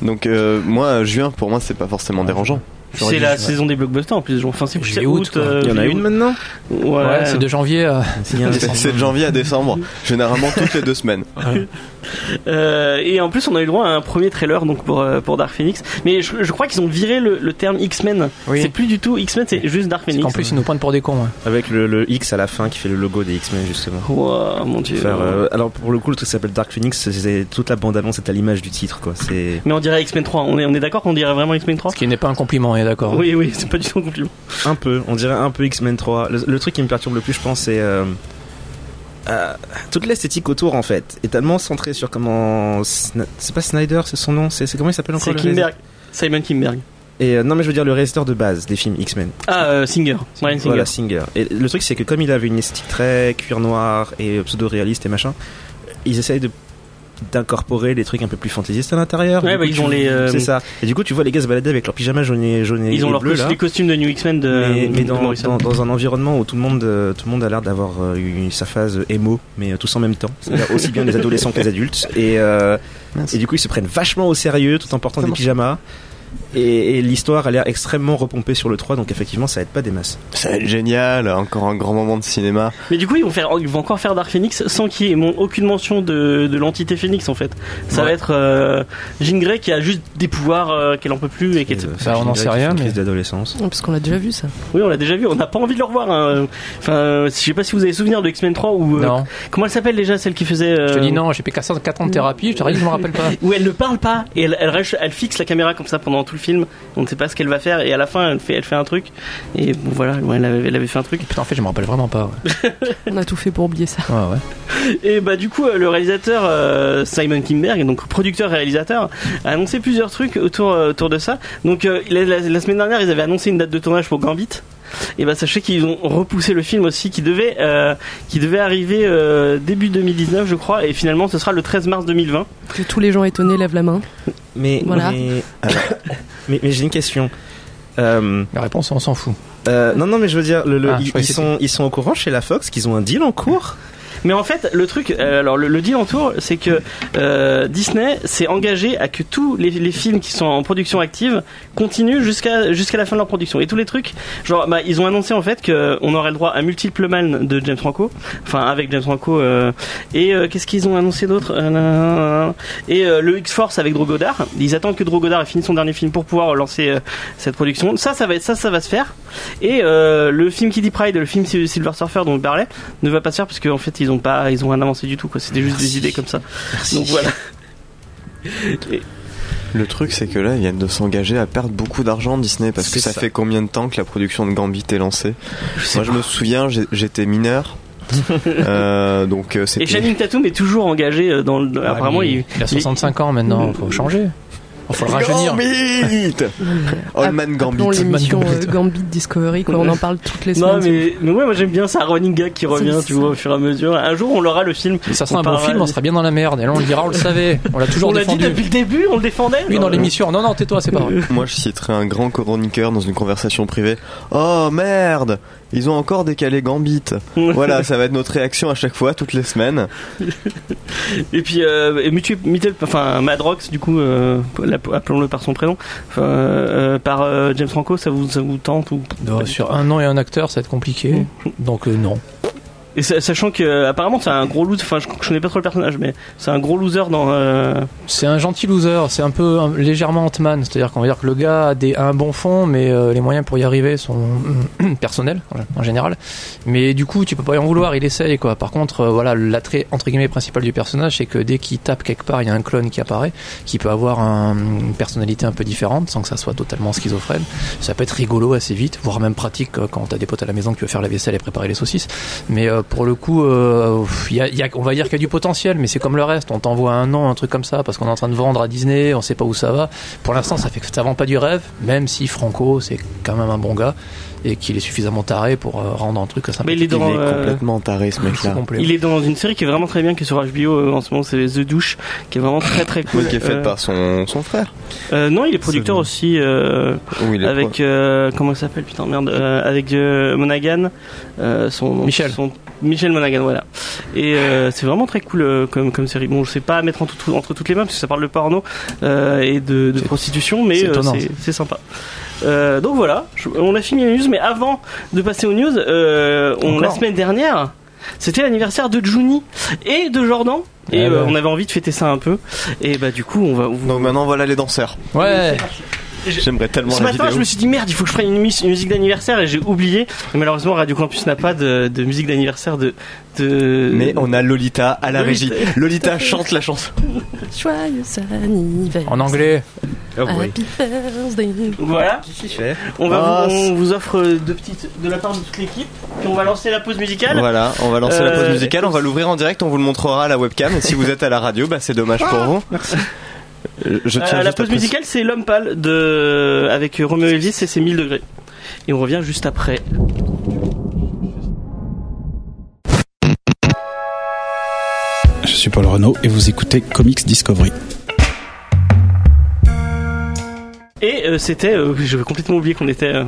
donc euh, moi juin pour moi c'est pas forcément dérangeant. C'est la saison des blockbusters en plus. Enfin c'est Juillet, c'est août, euh, Il y en a une maintenant. Ouais. Ouais, c'est de janvier à. C'est décembre. c'est de janvier à décembre, généralement toutes les deux semaines. [LAUGHS] Euh, et en plus, on a eu le droit à un premier trailer donc pour euh, pour Dark Phoenix. Mais je, je crois qu'ils ont viré le, le terme X-Men. Oui. C'est plus du tout X-Men, c'est juste Dark Phoenix. qu'en plus, ils nous pointent pour des cons. hein. Avec le, le X à la fin qui fait le logo des X-Men justement. Wow, mon dieu. Faire, euh, alors pour le coup, le truc s'appelle Dark Phoenix. c'est- toute la bande annonce est à l'image du titre quoi. C'est Mais on dirait X-Men 3. On est on est d'accord qu'on dirait vraiment X-Men 3 Ce qui n'est pas un compliment, on est d'accord. Oui, oui, c'est pas du tout un compliment. un peu, on dirait un peu X-Men 3. Le, le truc qui me perturbe le plus, je pense, c'est euh, euh, toute l'esthétique autour en fait est tellement centrée sur comment c'est pas Snyder, c'est son nom, c'est comment il s'appelle encore C'est le Kimberg. Simon Kimberg. Et euh, non mais je veux dire le réalisateur de base des films X-Men. Ah, euh, Singer. Brian Singer. Voilà, Singer. Et le truc c'est que comme il avait une esthétique très cuir noir et pseudo réaliste et machin, ils essayent de d'incorporer les trucs un peu plus fantaisistes à l'intérieur. Ouais, bah, ils tu- ont les, euh, C'est ça. Et du coup, tu vois les gars se balader avec leur pyjama jaune et, jaune et, Ils ont et leur bleu, cos- là. les costumes de New X-Men de, mais, mais de dans, Morrison. dans, dans un environnement où tout le monde, euh, tout le monde a l'air d'avoir euh, eu sa phase émo, mais euh, tous en même temps. C'est-à-dire [LAUGHS] aussi bien les adolescents que les adultes. Et, euh, et du coup, ils se prennent vachement au sérieux tout en portant des pyjamas. Et, et l'histoire a l'air extrêmement repompée sur le 3, donc effectivement, ça aide pas des masses. Ça va être génial, encore un grand moment de cinéma. Mais du coup, ils vont faire, ils vont encore faire Dark Phoenix sans qu'il y ait mon- aucune mention de, de l'entité Phoenix en fait. Ça Ouais. va être euh, Jean Grey qui a juste des pouvoirs euh, qu'elle en peut plus et qu'elle. Et, euh, Bah, on n'en sait rien, mais- d'adolescence. Parce qu'on l'a déjà vu ça. Oui, on l'a déjà vu. On n'a pas envie de le revoir. hein. Enfin, euh, je sais pas si vous avez souvenir de X-Men 3 ou Non, comment elle s'appelle déjà celle qui faisait. je te euh, dis non, j'ai fait 4 ans de thérapie, je te dis je me rappelle pas. Où elle ne parle pas et elle, elle fixe la caméra comme ça pendant tout le film. On ne sait pas ce qu'elle va faire et à la fin elle fait, elle fait un truc. Et bon voilà, ouais, elle avait, elle avait fait un truc. Putain, en fait, je me rappelle vraiment pas. ouais. [LAUGHS] On a tout fait pour oublier ça. Ouais, ouais. Et bah du coup euh, le réalisateur euh, Simon Kimberg, donc producteur réalisateur, a annoncé plusieurs trucs autour euh, autour de ça. Donc euh, la, la- la semaine dernière ils avaient annoncé une date de tournage pour Gambit. Et bah sachez qu'ils ont repoussé le film aussi qui devait euh, qui devait arriver euh, début 2019 je crois et finalement ce sera le 13 mars 2020. Que tous les gens étonnés lèvent la main. Mais, Voilà. mais, [COUGHS] mais, mais j'ai une question. Euh, La réponse, on s'en fout. euh, non, non, mais je veux dire, le, le- Ah, ils, sont, ils sont au courant chez la Fox qu'ils ont un deal en cours? Mais en fait, le truc, euh, alors le, le deal en c'est que euh, Disney s'est engagé à que tous les, films qui sont en production active continuent jusqu'à jusqu'à la fin de leur production. Et tous les trucs, genre, bah, ils ont annoncé en fait qu'on aurait le droit à Multiple Man de James Franco, enfin avec James Franco. euh, et qu'est-ce qu'ils ont annoncé d'autre? Et le X Force avec Drogodar. Ils attendent que Drogodar ait fini son dernier film pour pouvoir lancer cette production. Ça, ça va ça, ça va se faire. Et le film Kitty Pride, le film Silver Surfer dont je ne va pas se faire parce qu'en fait ils ont pas, ils ont rien avancé du tout quoi. C'était juste des idées comme ça. Donc voilà. [LAUGHS] Le truc, c'est que là, ils viennent de s'engager à perdre beaucoup d'argent, Disney, parce que ça, ça. fait combien de temps que la production de Gambit est lancée Moi, je me souviens, j'étais mineur. [LAUGHS] euh, donc, euh, Et. Channing Tatum est toujours engagé euh, dans le. Ah, apparemment, il, il a 65 ans maintenant, faut changer. Il faut le rajeunir. Gambit [LAUGHS] Old Man Gambit. Appelons l'émission Gambit. euh, Gambit Discovery, quoi. On en parle toutes les Non semaines. mais, mais ouais moi j'aime bien ça running gag qui revient tu vois au fur et à mesure un jour on l'aura le film Ça sera On un bon film, on sera bien dans la merde. Et là, on le dira, on le savait. On l'a [LAUGHS] toujours on l'a dit défendu. depuis le début on le défendait Oui, dans l'émission. Non, non, tais-toi, c'est pas vrai. Moi, je citerai un grand chroniqueur dans une conversation privée. Oh merde Ils ont encore décalé Gambit. voilà, ça va être notre réaction à chaque fois, toutes les semaines. [LAUGHS] Et puis euh, et Mutu- enfin Madrox du coup euh, appelons-le par son prénom euh, euh, par euh, James Franco ça vous ça vous tente ou Non, sur un nom et un acteur, ça va être compliqué. Donc, euh, non. Et sa- sachant que apparemment c'est un gros loser enfin je, connais pas trop le personnage mais c'est un gros loser dans euh, C'est un gentil loser. C'est un peu légèrement Ant-Man. C'est-à-dire qu'on va dire que le gars a, des, un bon fond, mais euh, les moyens pour y arriver sont [CLEARS THROAT] personnels, en général. Mais du coup, tu peux pas y en vouloir. Il essaye, quoi. Par contre, euh, voilà, l'attrait, entre guillemets, principal du personnage, c'est que dès qu'il tape quelque part, il y a un clone qui apparaît, qui peut avoir un- une personnalité un peu différente, sans que ça soit totalement schizophrène. Ça peut être rigolo assez vite, voire même pratique quand t'as des potes à la maison que tu faire la vaisselle et préparer les saucisses. Mais pour le coup, euh, il y a, il y a- on va dire qu'il y a du potentiel, mais c'est comme le reste. On t'envoie un nom, un truc comme ça, parce qu'on est en train de vendre à Disney, on sait pas où ça va. Pour l'instant, ça fait que ça vend pas du rêve, même si Franco, c'est quand même un bon gars et qu'il est suffisamment taré pour euh, rendre un truc mais sympathique. il est dans Il est euh, complètement taré, ce [LAUGHS] mec-là. complet. il est dans une série qui est vraiment très bien qui est sur HBO euh, en ce moment c'est The Douche qui est vraiment très très [LAUGHS] cool qui est faite Euh, par son, son frère. euh, non il est producteur C'est- aussi euh, Où il est avec euh, comment il s'appelle putain merde euh, avec euh, Monaghan euh, son Michel. son- Michel Monaghan voilà. Et euh, c'est vraiment très cool euh, comme comme série. Bon je sais pas mettre en tout- entre toutes les mains parce que ça parle de porno euh, et de, prostitution mais c'est euh, sympa. Euh, donc voilà. Je- on a fini les news mais avant de passer aux news euh, on, la semaine dernière c'était l'anniversaire de Juni et de Jordan. Et Ah euh, ouais. on avait envie de fêter ça un peu. Et bah du coup on va vous- Donc maintenant, voilà les danseurs. Ouais. J'aimerais tellement ce la matin, vidéo. je me suis dit merde, il faut que je prenne une, mus- une musique d'anniversaire et j'ai oublié. Et malheureusement, Radio Campus n'a pas de, de musique d'anniversaire de, de. Mais on a Lolita à la Lolita. régie. Lolita chante la chanson. Joyeux anniversaire. En anglais. Oh birthday. Voilà. On va Ah, vous- on vous offre deux petites de la part de toute l'équipe. Puis on va lancer la pause musicale. Voilà, on va lancer la pause Euh, musicale, on va l'ouvrir en direct, on vous le montrera à la webcam. Et si vous êtes à la radio, bah c'est dommage pour vous. Euh, Je Euh, tiens la pause musicale, c'est L'homme pâle de avec Romeo Elvis et c'est 1000 degrés. Et on revient juste après. Je suis Paul Renault et vous écoutez Comics Discovery. Et euh, c'était, euh, j'avais complètement oublié qu'on était, euh,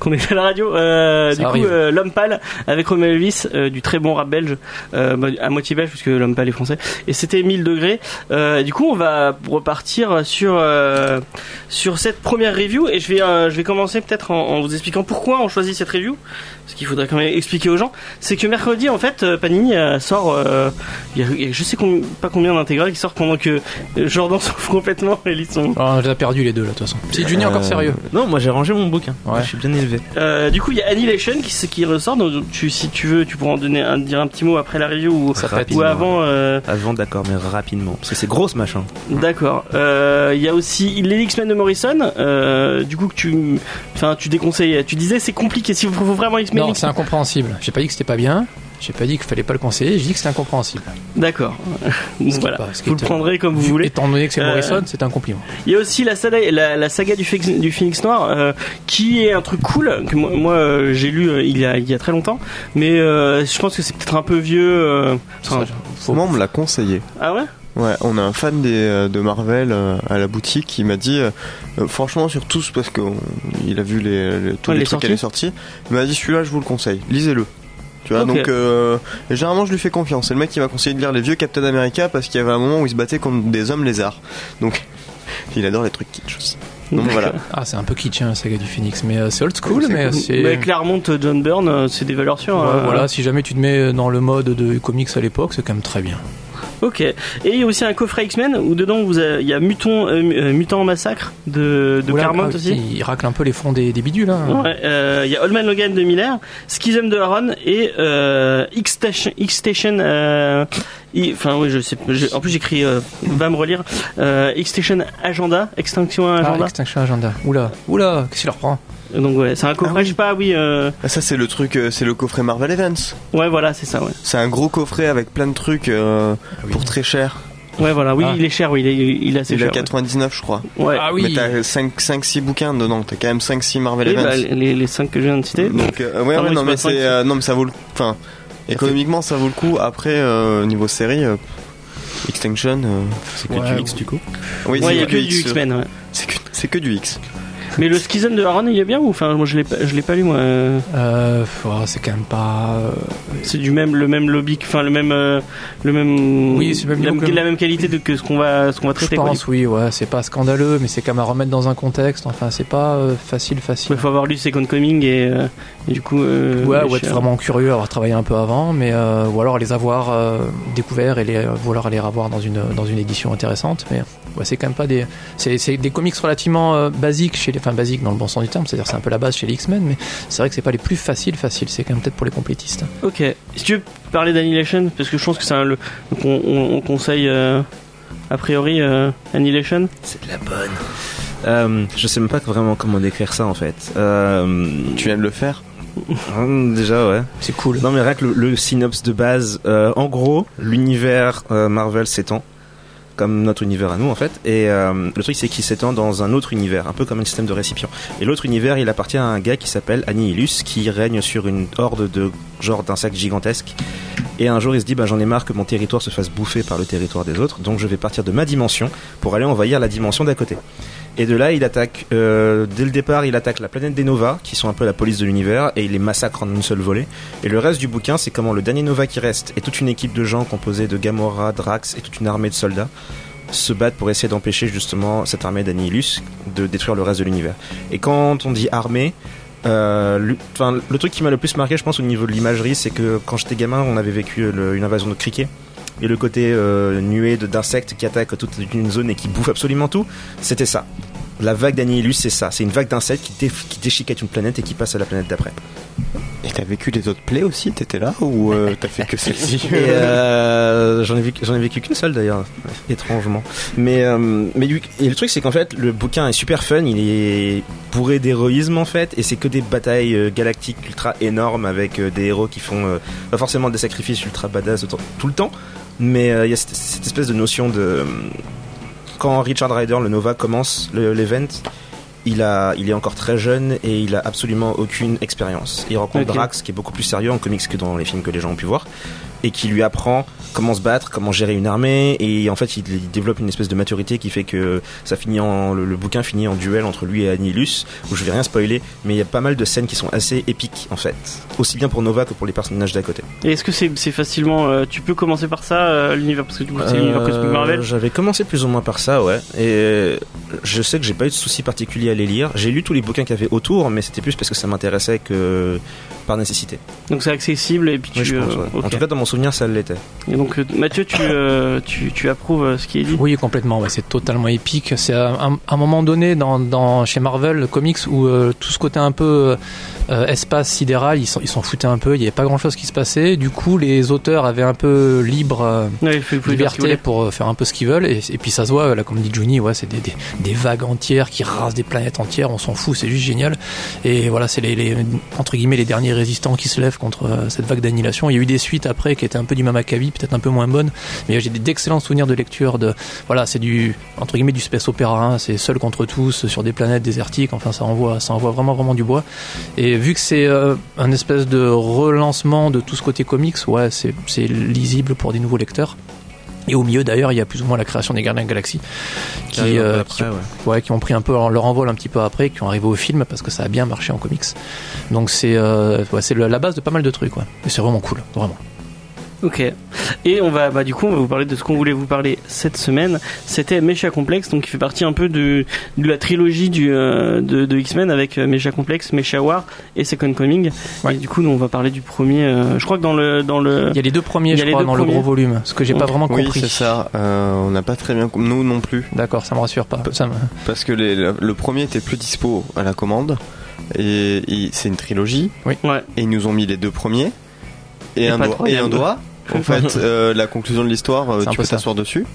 qu'on était à la radio. Euh, du coup, arrive. euh, l'homme pâle avec Romeo Elvis, euh, du très bon rap belge, à moitié belge puisque l'homme pâle est français. Et c'était 1000 degrés. Euh, du coup, on va repartir sur euh, sur cette première review et je vais euh, je vais commencer peut-être en, en vous expliquant pourquoi on choisit cette review. Ce qu'il faudrait quand même expliquer aux gens, c'est que mercredi en fait, Panini sort, euh, il y y a je sais pas combien d'intégrales qui sortent pendant que Jordan [LAUGHS] s'ouvre complètement et lit son Oh, on les a perdu les deux là, de toute façon. Si Juni Devenez encore Euh, sérieux. Non, moi j'ai rangé mon bouquin. Ouais. Je suis bien élevé. Euh, du coup, il y a Annihilation qui, qui ressort. Donc, tu, si tu veux, tu pourras en donner un, dire un petit mot après la review ou, ou avant. euh, Avant, d'accord, mais rapidement. Parce que c'est gros ce machin. D'accord. Euh, Il y a aussi les X-Men de Morrison. euh, du coup, que tu, enfin, tu déconseilles. Tu disais c'est compliqué. Si vous faut vraiment X-Men. Non, c'est incompréhensible. J'ai pas dit que c'était pas bien. J'ai pas dit qu'il fallait pas le conseiller. J'ai dit que c'était incompréhensible. D'accord. Voilà. pas- Vous le prendrez comme vous Vu- voulez. Étant donné que c'est Euh, Morrison, c'est un compliment. Il y a aussi la saga, la, la saga du, Phoenix, du Phoenix Noir, euh, qui est un truc cool que moi, moi, euh, j'ai lu euh, il, y a, il y a très longtemps, mais euh, je pense que c'est peut-être un peu vieux. euh, enfin, faut- Moi, on me l'a conseillé. Ah ouais? Ouais, on a un fan des, de Marvel à la boutique qui m'a dit, euh, franchement, sur tous, parce qu'il a vu les, les- tous Ouais, les, les trucs qu'elle est sortie, il m'a dit celui-là, je vous le conseille, lisez-le. Tu vois, donc euh, généralement je lui fais confiance. C'est le mec qui m'a conseillé de lire les vieux Captain America parce qu'il y avait un moment où il se battait contre des hommes lézards. Donc [LAUGHS] il adore les trucs kitsch aussi. Donc voilà. [LAUGHS] Ah, c'est un peu kitsch, hein, la saga du Phoenix, mais euh, c'est old school, mais. Mais Claremont, John Byrne, euh, c'est des valeurs sûres. Ouais, euh, voilà, si jamais tu te mets dans le mode de comics à l'époque, c'est quand même très bien. Ok. Et il y a aussi un coffret X-Men où dedans vous il y a Mutant, euh, euh, Mutant Massacre de, Claremont ah, aussi. Il racle un peu les fonds des, des bidules. Hein. Ouais, euh, il y a Old Man Logan de Miller, Schism de Aaron et euh, Enfin, oui, je sais. je- en plus, j'écris. Euh, va me relire. Euh, X-Station Agenda, Extinction Ah, Agenda. Extinction Agenda. Oula, oula, qu'est-ce qu'il reprend Donc ouais, c'est un coffret. Ah oui. Je sais pas. Oui. euh, Ah, ça c'est le truc, euh, c'est le coffret Marvel Events. ouais, voilà, c'est ça. Ouais. C'est un gros coffret avec plein de trucs euh, Ah oui. pour très cher. Ouais, voilà. Oui, Ah. il est cher. Oui, il est, il est assez Il a cher. 99 je crois. ouais. Ouais. Ah Mais oui, t'as 5-6 bouquins dedans, t'as quand même 5-6 Marvel Oui, Events. bah, les, les cinq que je viens de citer. Donc euh, ouais, Ah ouais, oui, non mais c'est euh, non mais ça vaut le enfin économiquement ça vaut le coup après euh, niveau série euh, Extinction euh, C'est que Ouais, du X du coup. oui Ouais, il y c'est a que du X, X-Men. Ouais. c'est que c'est que du X Mais le Schism de Aaron, il est bien ou enfin, moi je l'ai pas, je l'ai pas lu moi. euh, euh, oh, c'est quand même pas. euh, C'est du même, le même lobby, enfin le même, euh, le même. Oui, c'est même la, la même qualité de que ce qu'on va, ce qu'on va Je traiter. quoi. pense, oui, ouais, c'est pas scandaleux, mais c'est quand même à remettre dans un contexte. Enfin, c'est pas euh, facile, facile. Il faut avoir lu Second Coming et, euh, et du coup. Ouais, ou être vraiment curieux, avoir travaillé un peu avant, mais ou alors les avoir découverts et les vouloir les avoir dans une dans une édition intéressante. Mais ouais, c'est quand même pas des c'est des comics relativement basiques chez les enfin basiques dans le bon sens du terme, c'est-à-dire c'est un peu la base chez les X-Men, mais c'est vrai que c'est pas les plus faciles faciles. C'est quand même peut-être pour les complétistes. Ok. Si tu veux parler d'Annihilation, parce que je pense que c'est un le, on, on- on conseille euh, a priori euh, Annihilation. C'est de la bonne. Euh, je sais même pas vraiment comment décrire ça en fait. Euh, tu viens de le faire déjà ouais. C'est cool. Non mais rien que le, le synopsis de base, euh, en gros, l'univers euh, Marvel s'étend notre univers à nous en fait. Et euh, le truc c'est qu'il s'étend dans un autre univers, un peu comme un système de récipient. Et l'autre univers, il appartient à un gars qui s'appelle Annihilus, qui règne sur une horde de genre d'insectes gigantesques. Et un jour, il se dit, bah, j'en ai marre que mon territoire se fasse bouffer par le territoire des autres, donc je vais partir de ma dimension pour aller envahir la dimension d'à côté. Et de là, il attaque, euh, dès le départ, il attaque la planète des Nova, qui sont un peu la police de l'univers, et il les massacre en une seule volée. Et le reste du bouquin, c'est comment le dernier Nova qui reste, et toute une équipe de gens composée de Gamora, Drax et toute une armée de soldats, se battent pour essayer d'empêcher justement cette armée d'Annihilus de détruire le reste de l'univers. Et quand on dit armée, euh, le, truc qui m'a le plus marqué, je pense, au niveau de l'imagerie, c'est que quand j'étais gamin, on avait vécu le- une invasion de criquets. Et le côté euh, nuée d'insectes qui attaquent toute une zone et qui bouffent absolument tout, c'était ça. La vague d'Annihilus, c'est ça. C'est une vague d'insectes qui, dé- qui déchiquette une planète et qui passe à la planète d'après. et t'as vécu les autres plays aussi? T'étais là ou euh, [LAUGHS] t'as fait que celle-ci? Euh, j'en ai vécu, j'en ai vécu qu'une seule d'ailleurs, étrangement. Mais euh, mais et le truc c'est qu'en fait le bouquin est super fun, il est bourré d'héroïsme en fait, et c'est que des batailles euh, galactiques ultra énormes avec des héros qui font pas forcément des sacrifices ultra badass tout le temps, mais euh, il y a cette, cette espèce de notion de euh, quand Richard Ryder le Nova commence le- l'event. Il, a, il est encore très jeune et il a absolument aucune expérience. Il rencontre. Drax qui est beaucoup plus sérieux en comics que dans les films que les gens ont pu voir et qui lui apprend comment se battre, comment gérer une armée et en fait il, il développe une espèce de maturité qui fait que ça finit en le, le bouquin finit en duel entre lui et Annihilus où je vais rien spoiler mais il y a pas mal de scènes qui sont assez épiques en fait aussi bien pour Nova que pour les personnages d'à côté. Et est-ce que c'est facilement, euh, tu peux commencer par ça euh, l'univers? Parce que du coup c'est l'univers Euh, Marvel. J'avais commencé plus ou moins par ça, ouais. Et je sais que j'ai pas eu de souci particulier à les lire. J'ai lu tous les bouquins qu'il y avait autour, mais c'était plus parce que ça m'intéressait que par nécessité. Donc c'est accessible et puis tu. Oui, je pense, euh, ouais. En tout cas, dans mon souvenir, ça l'était. Et donc euh, Mathieu, tu, euh, tu, tu approuves ce qui est dit? Oui, complètement. ouais, c'est totalement épique. C'est à un, un moment donné dans, dans chez Marvel le comics où euh, tout ce côté un peu euh, espace sidéral, ils s'en ils s'en foutaient un peu. Il n'y avait pas grand chose qui se passait. Du coup, les auteurs avaient un peu libre euh, Ouais, liberté pour faire un peu ce qu'ils veulent. Et, et puis ça se voit, là, comme dit Juni, ouais, c'est des, des, des vagues entières qui rasent des planètes entières. On s'en fout, c'est juste génial. Et voilà, c'est les, les entre guillemets les derniers résistants qui se lèvent contre euh, cette vague d'annihilation. Il y a eu des suites après qui étaient un peu du même acabit, peut-être un peu moins bonnes, mais j'ai d'excellents souvenirs de lecture. De voilà, c'est du entre guillemets du space opéra. hein. c'est seul contre tous sur des planètes désertiques. Enfin, ça envoie, ça envoie vraiment vraiment du bois. Et vu que c'est euh, un espèce de relancement de tout ce côté comics, ouais, c'est lisible pour des nouveaux lecteurs. Et au milieu d'ailleurs, il y a plus ou moins la création des Gardiens de la Galaxie qui, euh, après, qui- ouais. ouais, qui ont pris un peu leur envol un petit peu après, qui ont arrivé au film parce que ça a bien marché en comics. Donc c'est euh, ouais, la base de pas mal de trucs. Et c'est vraiment cool, vraiment. Ok. Et on va, bah, du coup, on va vous parler de ce qu'on voulait vous parler cette semaine. C'était Mecha Complex, donc qui fait partie un peu de, de la trilogie du, euh, de, de X-Men avec euh, Mecha Complex, Mecha War et Second Coming. Ouais. Et du coup, nous, on va parler du premier. euh, je crois que dans le, dans le. Il y a les deux premiers, je crois, dans le gros volume. Ce que j'ai pas vraiment Oui, compris. c'est ça. Euh, on n'a pas très bien. com- Nous non plus. D'accord, ça me rassure pas. Ça me- Parce que les- le, le premier était plus dispo à la commande. Et, et c'est une trilogie. Ouais. Et ils nous ont mis les deux premiers. Et, doigt, un doigt. En [LAUGHS] fait, euh, la conclusion de l'histoire, euh, C'est un tu peu peux t'asseoir dessus.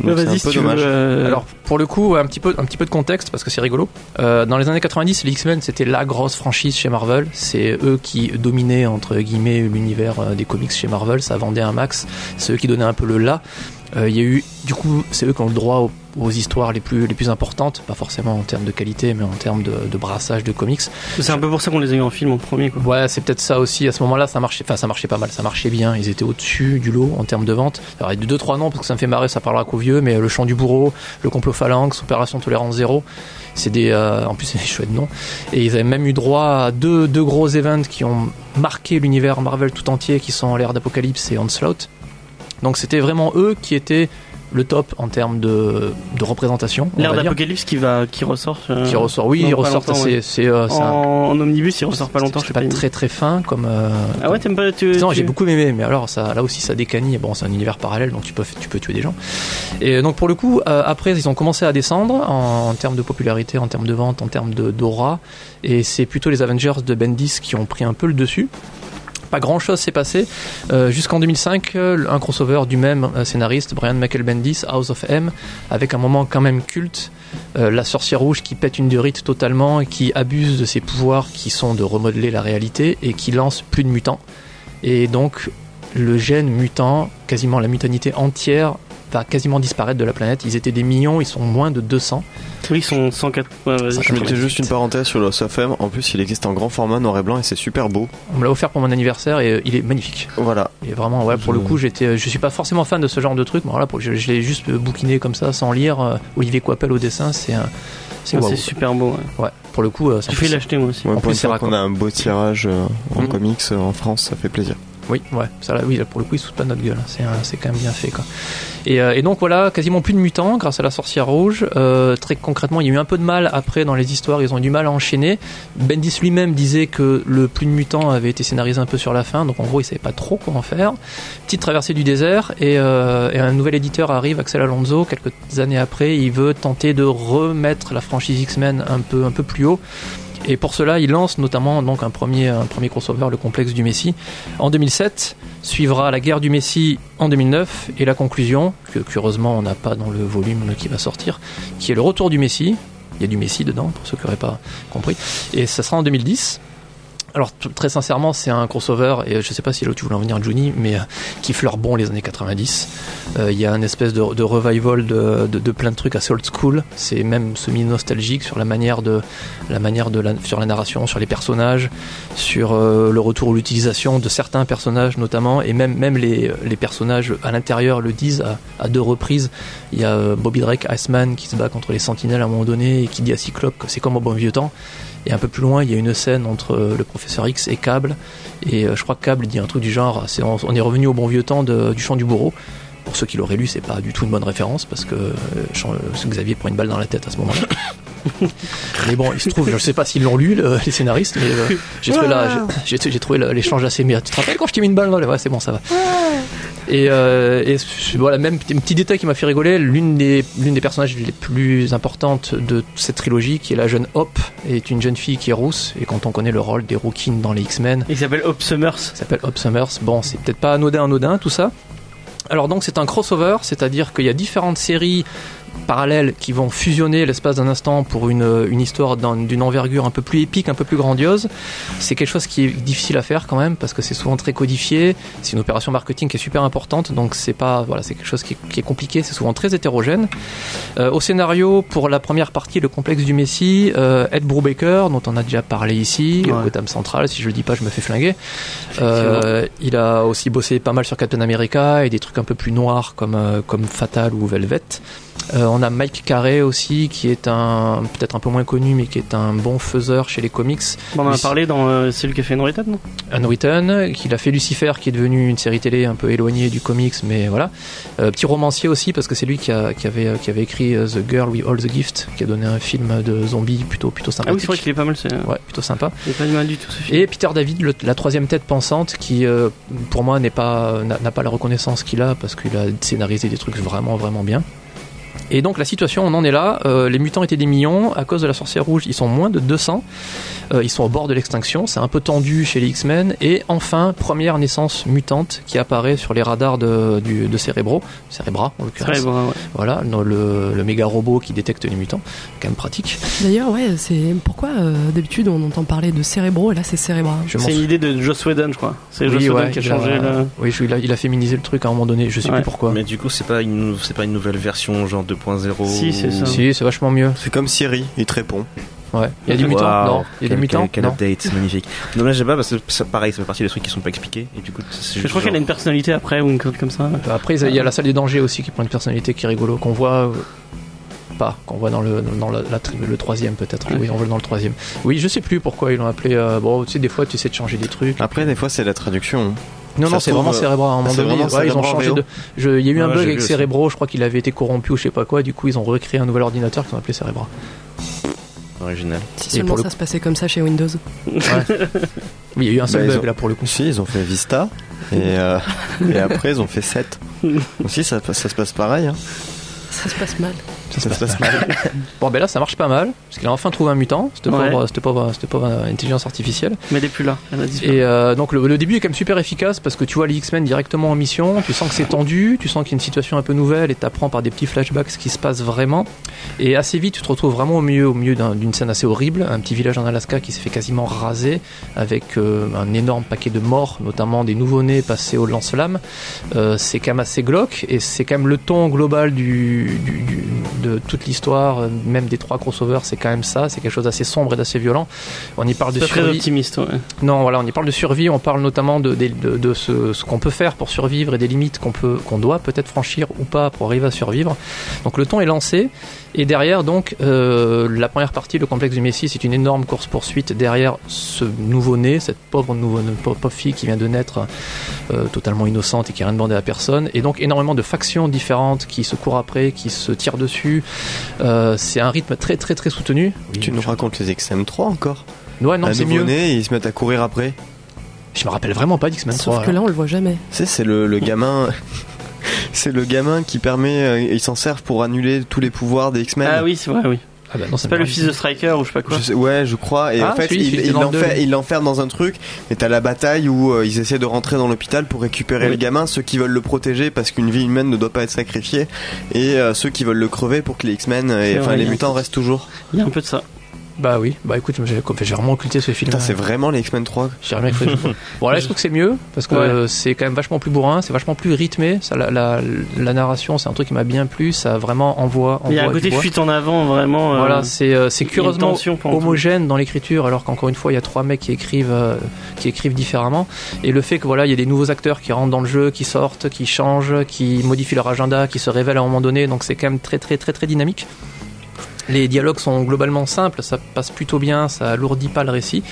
Bah, Donc vas-y, un si veux, euh, Alors pour le coup, un petit peu, un petit peu de contexte parce que c'est rigolo. Euh, dans les années 90, les X-Men c'était la grosse franchise chez Marvel. C'est eux qui dominaient entre guillemets l'univers des comics chez Marvel. Ça vendait un max. C'est eux qui donnaient un peu le là. Euh, Il y a eu, du coup, c'est eux qui ont le droit aux, aux histoires les plus les plus importantes, pas forcément en termes de qualité, mais en termes de, de brassage de comics. c'est un peu pour ça qu'on les a eu en film en premier, quoi. Ouais, c'est peut-être ça aussi. À ce moment-là, ça marchait, enfin, ça marchait pas mal, ça marchait bien. Ils étaient au-dessus du lot en termes de vente. Alors, il y a deux, trois noms parce que ça me fait marrer, ça parlera qu'aux vieux, mais le chant du bourreau, le complot phalanx, opération tolérance zéro. C'est des, euh, en plus, [LAUGHS] c'est des chouettes noms. Et ils avaient même eu droit à deux, deux gros events qui ont marqué l'univers Marvel tout entier, qui sont l'ère d'Apocalypse et Onslaught. Donc, c'était vraiment eux qui étaient le top en termes de, de représentation. on L'ère d'Apocalypse qui va, qui ressort. euh, Qui ressort, oui, il ressort, c'est, ouais. euh, un- en, omnibus, il ressort pas longtemps, c'est pas pas. très très fin comme. euh, Ah ouais, t'aimes pas tu, non, tu- j'ai beaucoup aimé, mais alors ça, là aussi ça décanille. Bon, c'est un univers parallèle, donc tu peux, tu peux tuer des gens. Et donc pour le coup, euh, après ils ont commencé à descendre en, en termes de popularité, en termes de vente, en termes de d'aura, et c'est plutôt les Avengers de Bendis qui ont pris un peu le dessus. Pas grand chose s'est passé Euh, jusqu'en 2005, euh, un crossover du même euh, scénariste, Brian Michael Bendis, House of M, avec un moment quand même culte, la sorcière rouge qui pète une durite totalement et qui abuse de ses pouvoirs qui sont de remodeler la réalité et qui lance plus de mutants. Et donc le gène mutant, quasiment la mutanité entière, va quasiment disparaître de la planète. Ils étaient des millions, ils sont moins de 200. Oui, ils sont 104. Ouais, vas-y. Je mettais juste une parenthèse sur le FM. En plus, il existe en grand format noir et blanc et c'est super beau. On me l'a offert pour mon anniversaire et euh, il est magnifique. Voilà. Il est vraiment, ouais, pour le coup, j'étais, je suis pas forcément fan de ce genre de truc, mais voilà, pour- je, je l'ai juste euh, bouquiné comme ça, sans lire. euh, Olivier Coipel au dessin, c'est un, c'est Ah. C'est super beau. ouais. Ouais, pour le coup, euh, fais plus- l'acheter moi aussi. Ouais, En pour plus, c'est qu'on a un beau tirage euh, en Mhm. comics euh, en France, ça fait plaisir. Oui, ouais, ça, là, oui, là, pour le coup, ils se pas notre gueule. hein. C'est quand même bien fait, quoi. Et, euh, et donc voilà, quasiment plus de mutants grâce à la sorcière rouge. Euh, très concrètement, il y a eu un peu de mal après dans les histoires. Ils ont eu du mal à enchaîner. Bendis lui-même disait que le plus de mutants avait été scénarisé un peu sur la fin, donc en gros, il savait pas trop comment faire. Petite traversée du désert et, euh, et un nouvel éditeur arrive, Axel Alonso, quelques années après. Il veut tenter de remettre la franchise X-Men un peu un peu plus haut. Et pour cela, il lance notamment donc un premier, un premier crossover, le complexe du Messie, en 2007. Suivra la guerre du Messie en 2009 et la conclusion, que curieusement on n'a pas dans le volume qui va sortir, qui est le retour du Messie. Il y a du Messie dedans, pour ceux qui n'auraient pas compris. Et ça sera en 2010. Alors très sincèrement, c'est un crossover et je sais pas si là tu voulais en venir, Juni, mais euh, qui fleure bon les années 90. Euh, Il y a un espèce de, revival de, plein de trucs assez old school. C'est même semi nostalgique sur la manière de la manière de la, sur la narration, sur les personnages, sur euh, le retour ou l'utilisation de certains personnages notamment, et même même les, les personnages à l'intérieur le disent à, deux reprises. Il y a euh, Bobby Drake, Iceman qui se bat contre les Sentinelles à un moment donné et qui dit à Cyclope que c'est comme au bon vieux temps. Et un peu plus loin, il y a une scène entre euh, le professeur X et Cable. Et euh, je crois que Cable dit un truc du genre on, est revenu au bon vieux temps du chant du bourreau. Pour ceux qui l'auraient lu, c'est pas du tout une bonne référence parce que euh, euh, Xavier prend une balle dans la tête à ce moment-là. [LAUGHS] mais bon, il se trouve, je sais pas s'ils l'ont lu, le- les scénaristes, mais euh, j'ai trouvé, la- j'ai- j'ai j'ai trouvé la- l'échange assez bien. Tu te rappelles quand je t'ai mis une balle dans le... Ouais, c'est bon, ça va. Et, euh, et voilà, même petit, petit détail qui m'a fait rigoler, l'une des, l'une des personnages les plus importantes de cette trilogie, qui est la jeune Hop, est une jeune fille qui est rousse, et quand on connaît le rôle des Rookin dans les X-Men, Il s'appelle Hope Summers. ça s'appelle Hop Summers. Bon, c'est peut-être pas anodin, anodin, tout ça. Alors donc c'est un crossover, c'est-à-dire qu'il y a différentes séries parallèles qui vont fusionner l'espace d'un instant pour une, une histoire d'un- d'une envergure un peu plus épique, un peu plus grandiose. C'est quelque chose qui est difficile à faire quand même parce que c'est souvent très codifié. C'est une opération marketing qui est super importante, donc c'est pas voilà, c'est quelque chose qui est, qui est compliqué. C'est souvent très hétérogène. Euh, au scénario, pour la première partie, le complexe du Messie, euh, Ed Brubaker, dont on a déjà parlé ici, Ouais. Gotham Central. Si je le dis pas, je me fais flinguer. Euh, il a aussi bossé pas mal sur Captain America et des trucs un peu plus noirs comme, euh, comme Fatal ou Velvet. Euh, on a Mike Carey aussi, qui est un peut-être un peu moins connu, mais qui est un bon faiseur chez les comics. On en a parlé dans euh, celui qui a fait une Return, non Unwritten, qu'il a fait Lucifer, qui est devenu une série télé un peu éloignée du comics, mais voilà. Euh, petit romancier aussi, parce que c'est lui qui, a- qui avait, qui avait écrit euh, The Girl with All the Gift, qui a donné un film de zombies plutôt, plutôt Ah oui, sympathique. c'est vrai qu'il est pas mal, c'est Ouais, plutôt sympa. il est pas mal du tout ce film. Et Peter David, le- la troisième tête pensante, qui euh, pour moi n'est pas n'a n'a pas la reconnaissance qu'il a parce qu'il a scénarisé des trucs vraiment vraiment bien. Et donc la situation, on en est là. Euh, les mutants étaient des millions. À cause de la sorcière rouge, ils sont moins de 200. Euh, ils sont au bord de l'extinction. C'est un peu tendu chez les X-Men. Et enfin, première naissance mutante qui apparaît sur les radars de, du, de Cérébro, Cérébra en l'occurrence. bon, ouais. Voilà, le, le- méga robot qui détecte les mutants, quand même pratique. D'ailleurs, ouais, c'est pourquoi euh, d'habitude on entend parler de cérébro et là c'est cérébra. C'est une idée de Joss Whedon, je crois. C'est Joss Oui, Whedon ouais, qui a changé le. Oui, je- il a, il a féminisé le truc à un moment donné. Je sais Ouais. plus pourquoi. Mais du coup, c'est pas une, c'est pas une nouvelle version genre 2.0. Si, c'est ça. Si, c'est vachement mieux. C'est comme Siri, il te répond. Ouais. Il y a des mutants Non. Il y a des mutants Quel, quel update, c'est magnifique. Non, là, j'ai pas parce que ça, pareil, ça fait partie des trucs qui sont pas expliqués. Et du coup, c'est Je crois qu'elle a une personnalité après ou une chose comme ça. Après, il y a la salle des dangers aussi qui prend une personnalité qui est rigolo, qu'on voit. euh, Pas, qu'on voit dans le, dans la, la tri- le troisième peut-être. Oui, on voit dans le troisième. Oui, je sais plus pourquoi ils l'ont appelé. euh, bon, tu sais, des fois, tu essaies de changer des trucs. Après, des fois, c'est la traduction. Non, ça non, c'est vraiment euh, Cérébro. À un moment donné, ouais, ils ont changé de. je- Il y a eu un Ouais, bug avec. Cérébro, je crois qu'il avait été corrompu ou je sais pas quoi, du coup, ils ont recréé un nouvel ordinateur qu'ils ont appelé Cérébra. original. Si Et seulement pour le ça se passait comme ça chez Windows. [LAUGHS] Oui, il y a eu un seul Bah, bug ont- là pour le coup. Si, ils ont fait Vista. Et, [LAUGHS] euh, et après, ils ont fait 7. [LAUGHS] Aussi, ça, ça se passe pareil. Hein. Ça se passe mal. Ça se passe mal. [LAUGHS] Bon, ben là, ça marche pas mal, parce qu'il a enfin trouvé un mutant, cette Ouais. pauvre, cette pauvre, cette pauvre euh, intelligence artificielle. Mais elle est plus là. Elle a disparu. Et euh, donc le, le début est quand même super efficace parce que tu vois les X-Men directement en mission, tu sens que c'est tendu, tu sens qu'il y a une situation un peu nouvelle et t'apprends par des petits flashbacks ce qui se passe vraiment. Et assez vite tu te retrouves vraiment au milieu, au milieu d'un- d'une scène assez horrible, un petit village en Alaska qui s'est fait quasiment raser avec euh, un énorme paquet de morts, notamment des nouveau-nés passés au lance-flammes. Euh, c'est quand même assez glauque et c'est quand même le ton global du, du- du- de toute l'histoire, euh, même des trois crossovers, c'est quand même ça, c'est quelque chose d'assez sombre et d'assez violent. On y parle de C'est très survie. optimiste, ouais. Non, voilà, on y parle de survie, on parle notamment de, de, de- de ce, ce qu'on peut faire pour survivre et des limites qu'on peut, qu'on doit peut-être franchir ou pas pour arriver à survivre. Donc le ton est lancé et derrière donc euh, la première partie, le complexe du Messie, c'est une énorme course poursuite derrière ce nouveau-né, cette pauvre nouveau pauvre, fille qui vient de naître euh, totalement innocente et qui a rien demandé à personne et donc énormément de factions différentes qui se courent après, qui se tirent dessus. Euh, c'est un rythme très très très soutenu. tu nous racontes les XM3 encore Ouais, non, c'est mieux. ils se mettent à courir après. Je me rappelle vraiment pas d'X-Men 3. Sauf que là on le voit jamais. Tu sais, c'est le, le gamin. [LAUGHS] c'est le gamin qui permet. euh, ils s'en servent pour annuler tous les pouvoirs des X-Men. Ah oui, c'est vrai, oui. Ah bah non, C'est pas le fils de Striker ou je sais pas quoi. Je sais- ouais, je crois. Et Ah, en fait, celui, il, l'enferme- deux. il l'enferme dans un truc. Et t'as la bataille où euh, ils essaient de rentrer dans l'hôpital pour récupérer Oui. le gamin. Ceux qui veulent le protéger parce qu'une vie humaine ne doit pas être sacrifiée. Et euh, ceux qui veulent le crever pour que les X-Men, enfin les mutants restent toujours. Il y a un peu de ça. Bah oui, bah écoute, j'ai vraiment occulté ce film. Putain, c'est vraiment les X-Men 3. J'ai jamais [LAUGHS] cru. bon là, je trouve que c'est mieux parce que Ouais. euh, c'est quand même vachement plus bourrin, c'est vachement plus rythmé. Ça, la, la, la narration, c'est un truc qui m'a bien plu. Ça vraiment envoie. Il y a un côté fuite en avant, vraiment. euh, Voilà, c'est euh, curieusement homogène dans l'écriture, alors qu'encore une fois, il y a trois mecs qui écrivent, euh, qui écrivent différemment. Et le fait que voilà, il y a des nouveaux acteurs qui rentrent dans le jeu, qui sortent, qui changent, qui modifient leur agenda, qui se révèlent à un moment donné, donc c'est quand même très très très très dynamique. Les dialogues sont globalement simples, ça passe plutôt bien, ça alourdit pas le récit.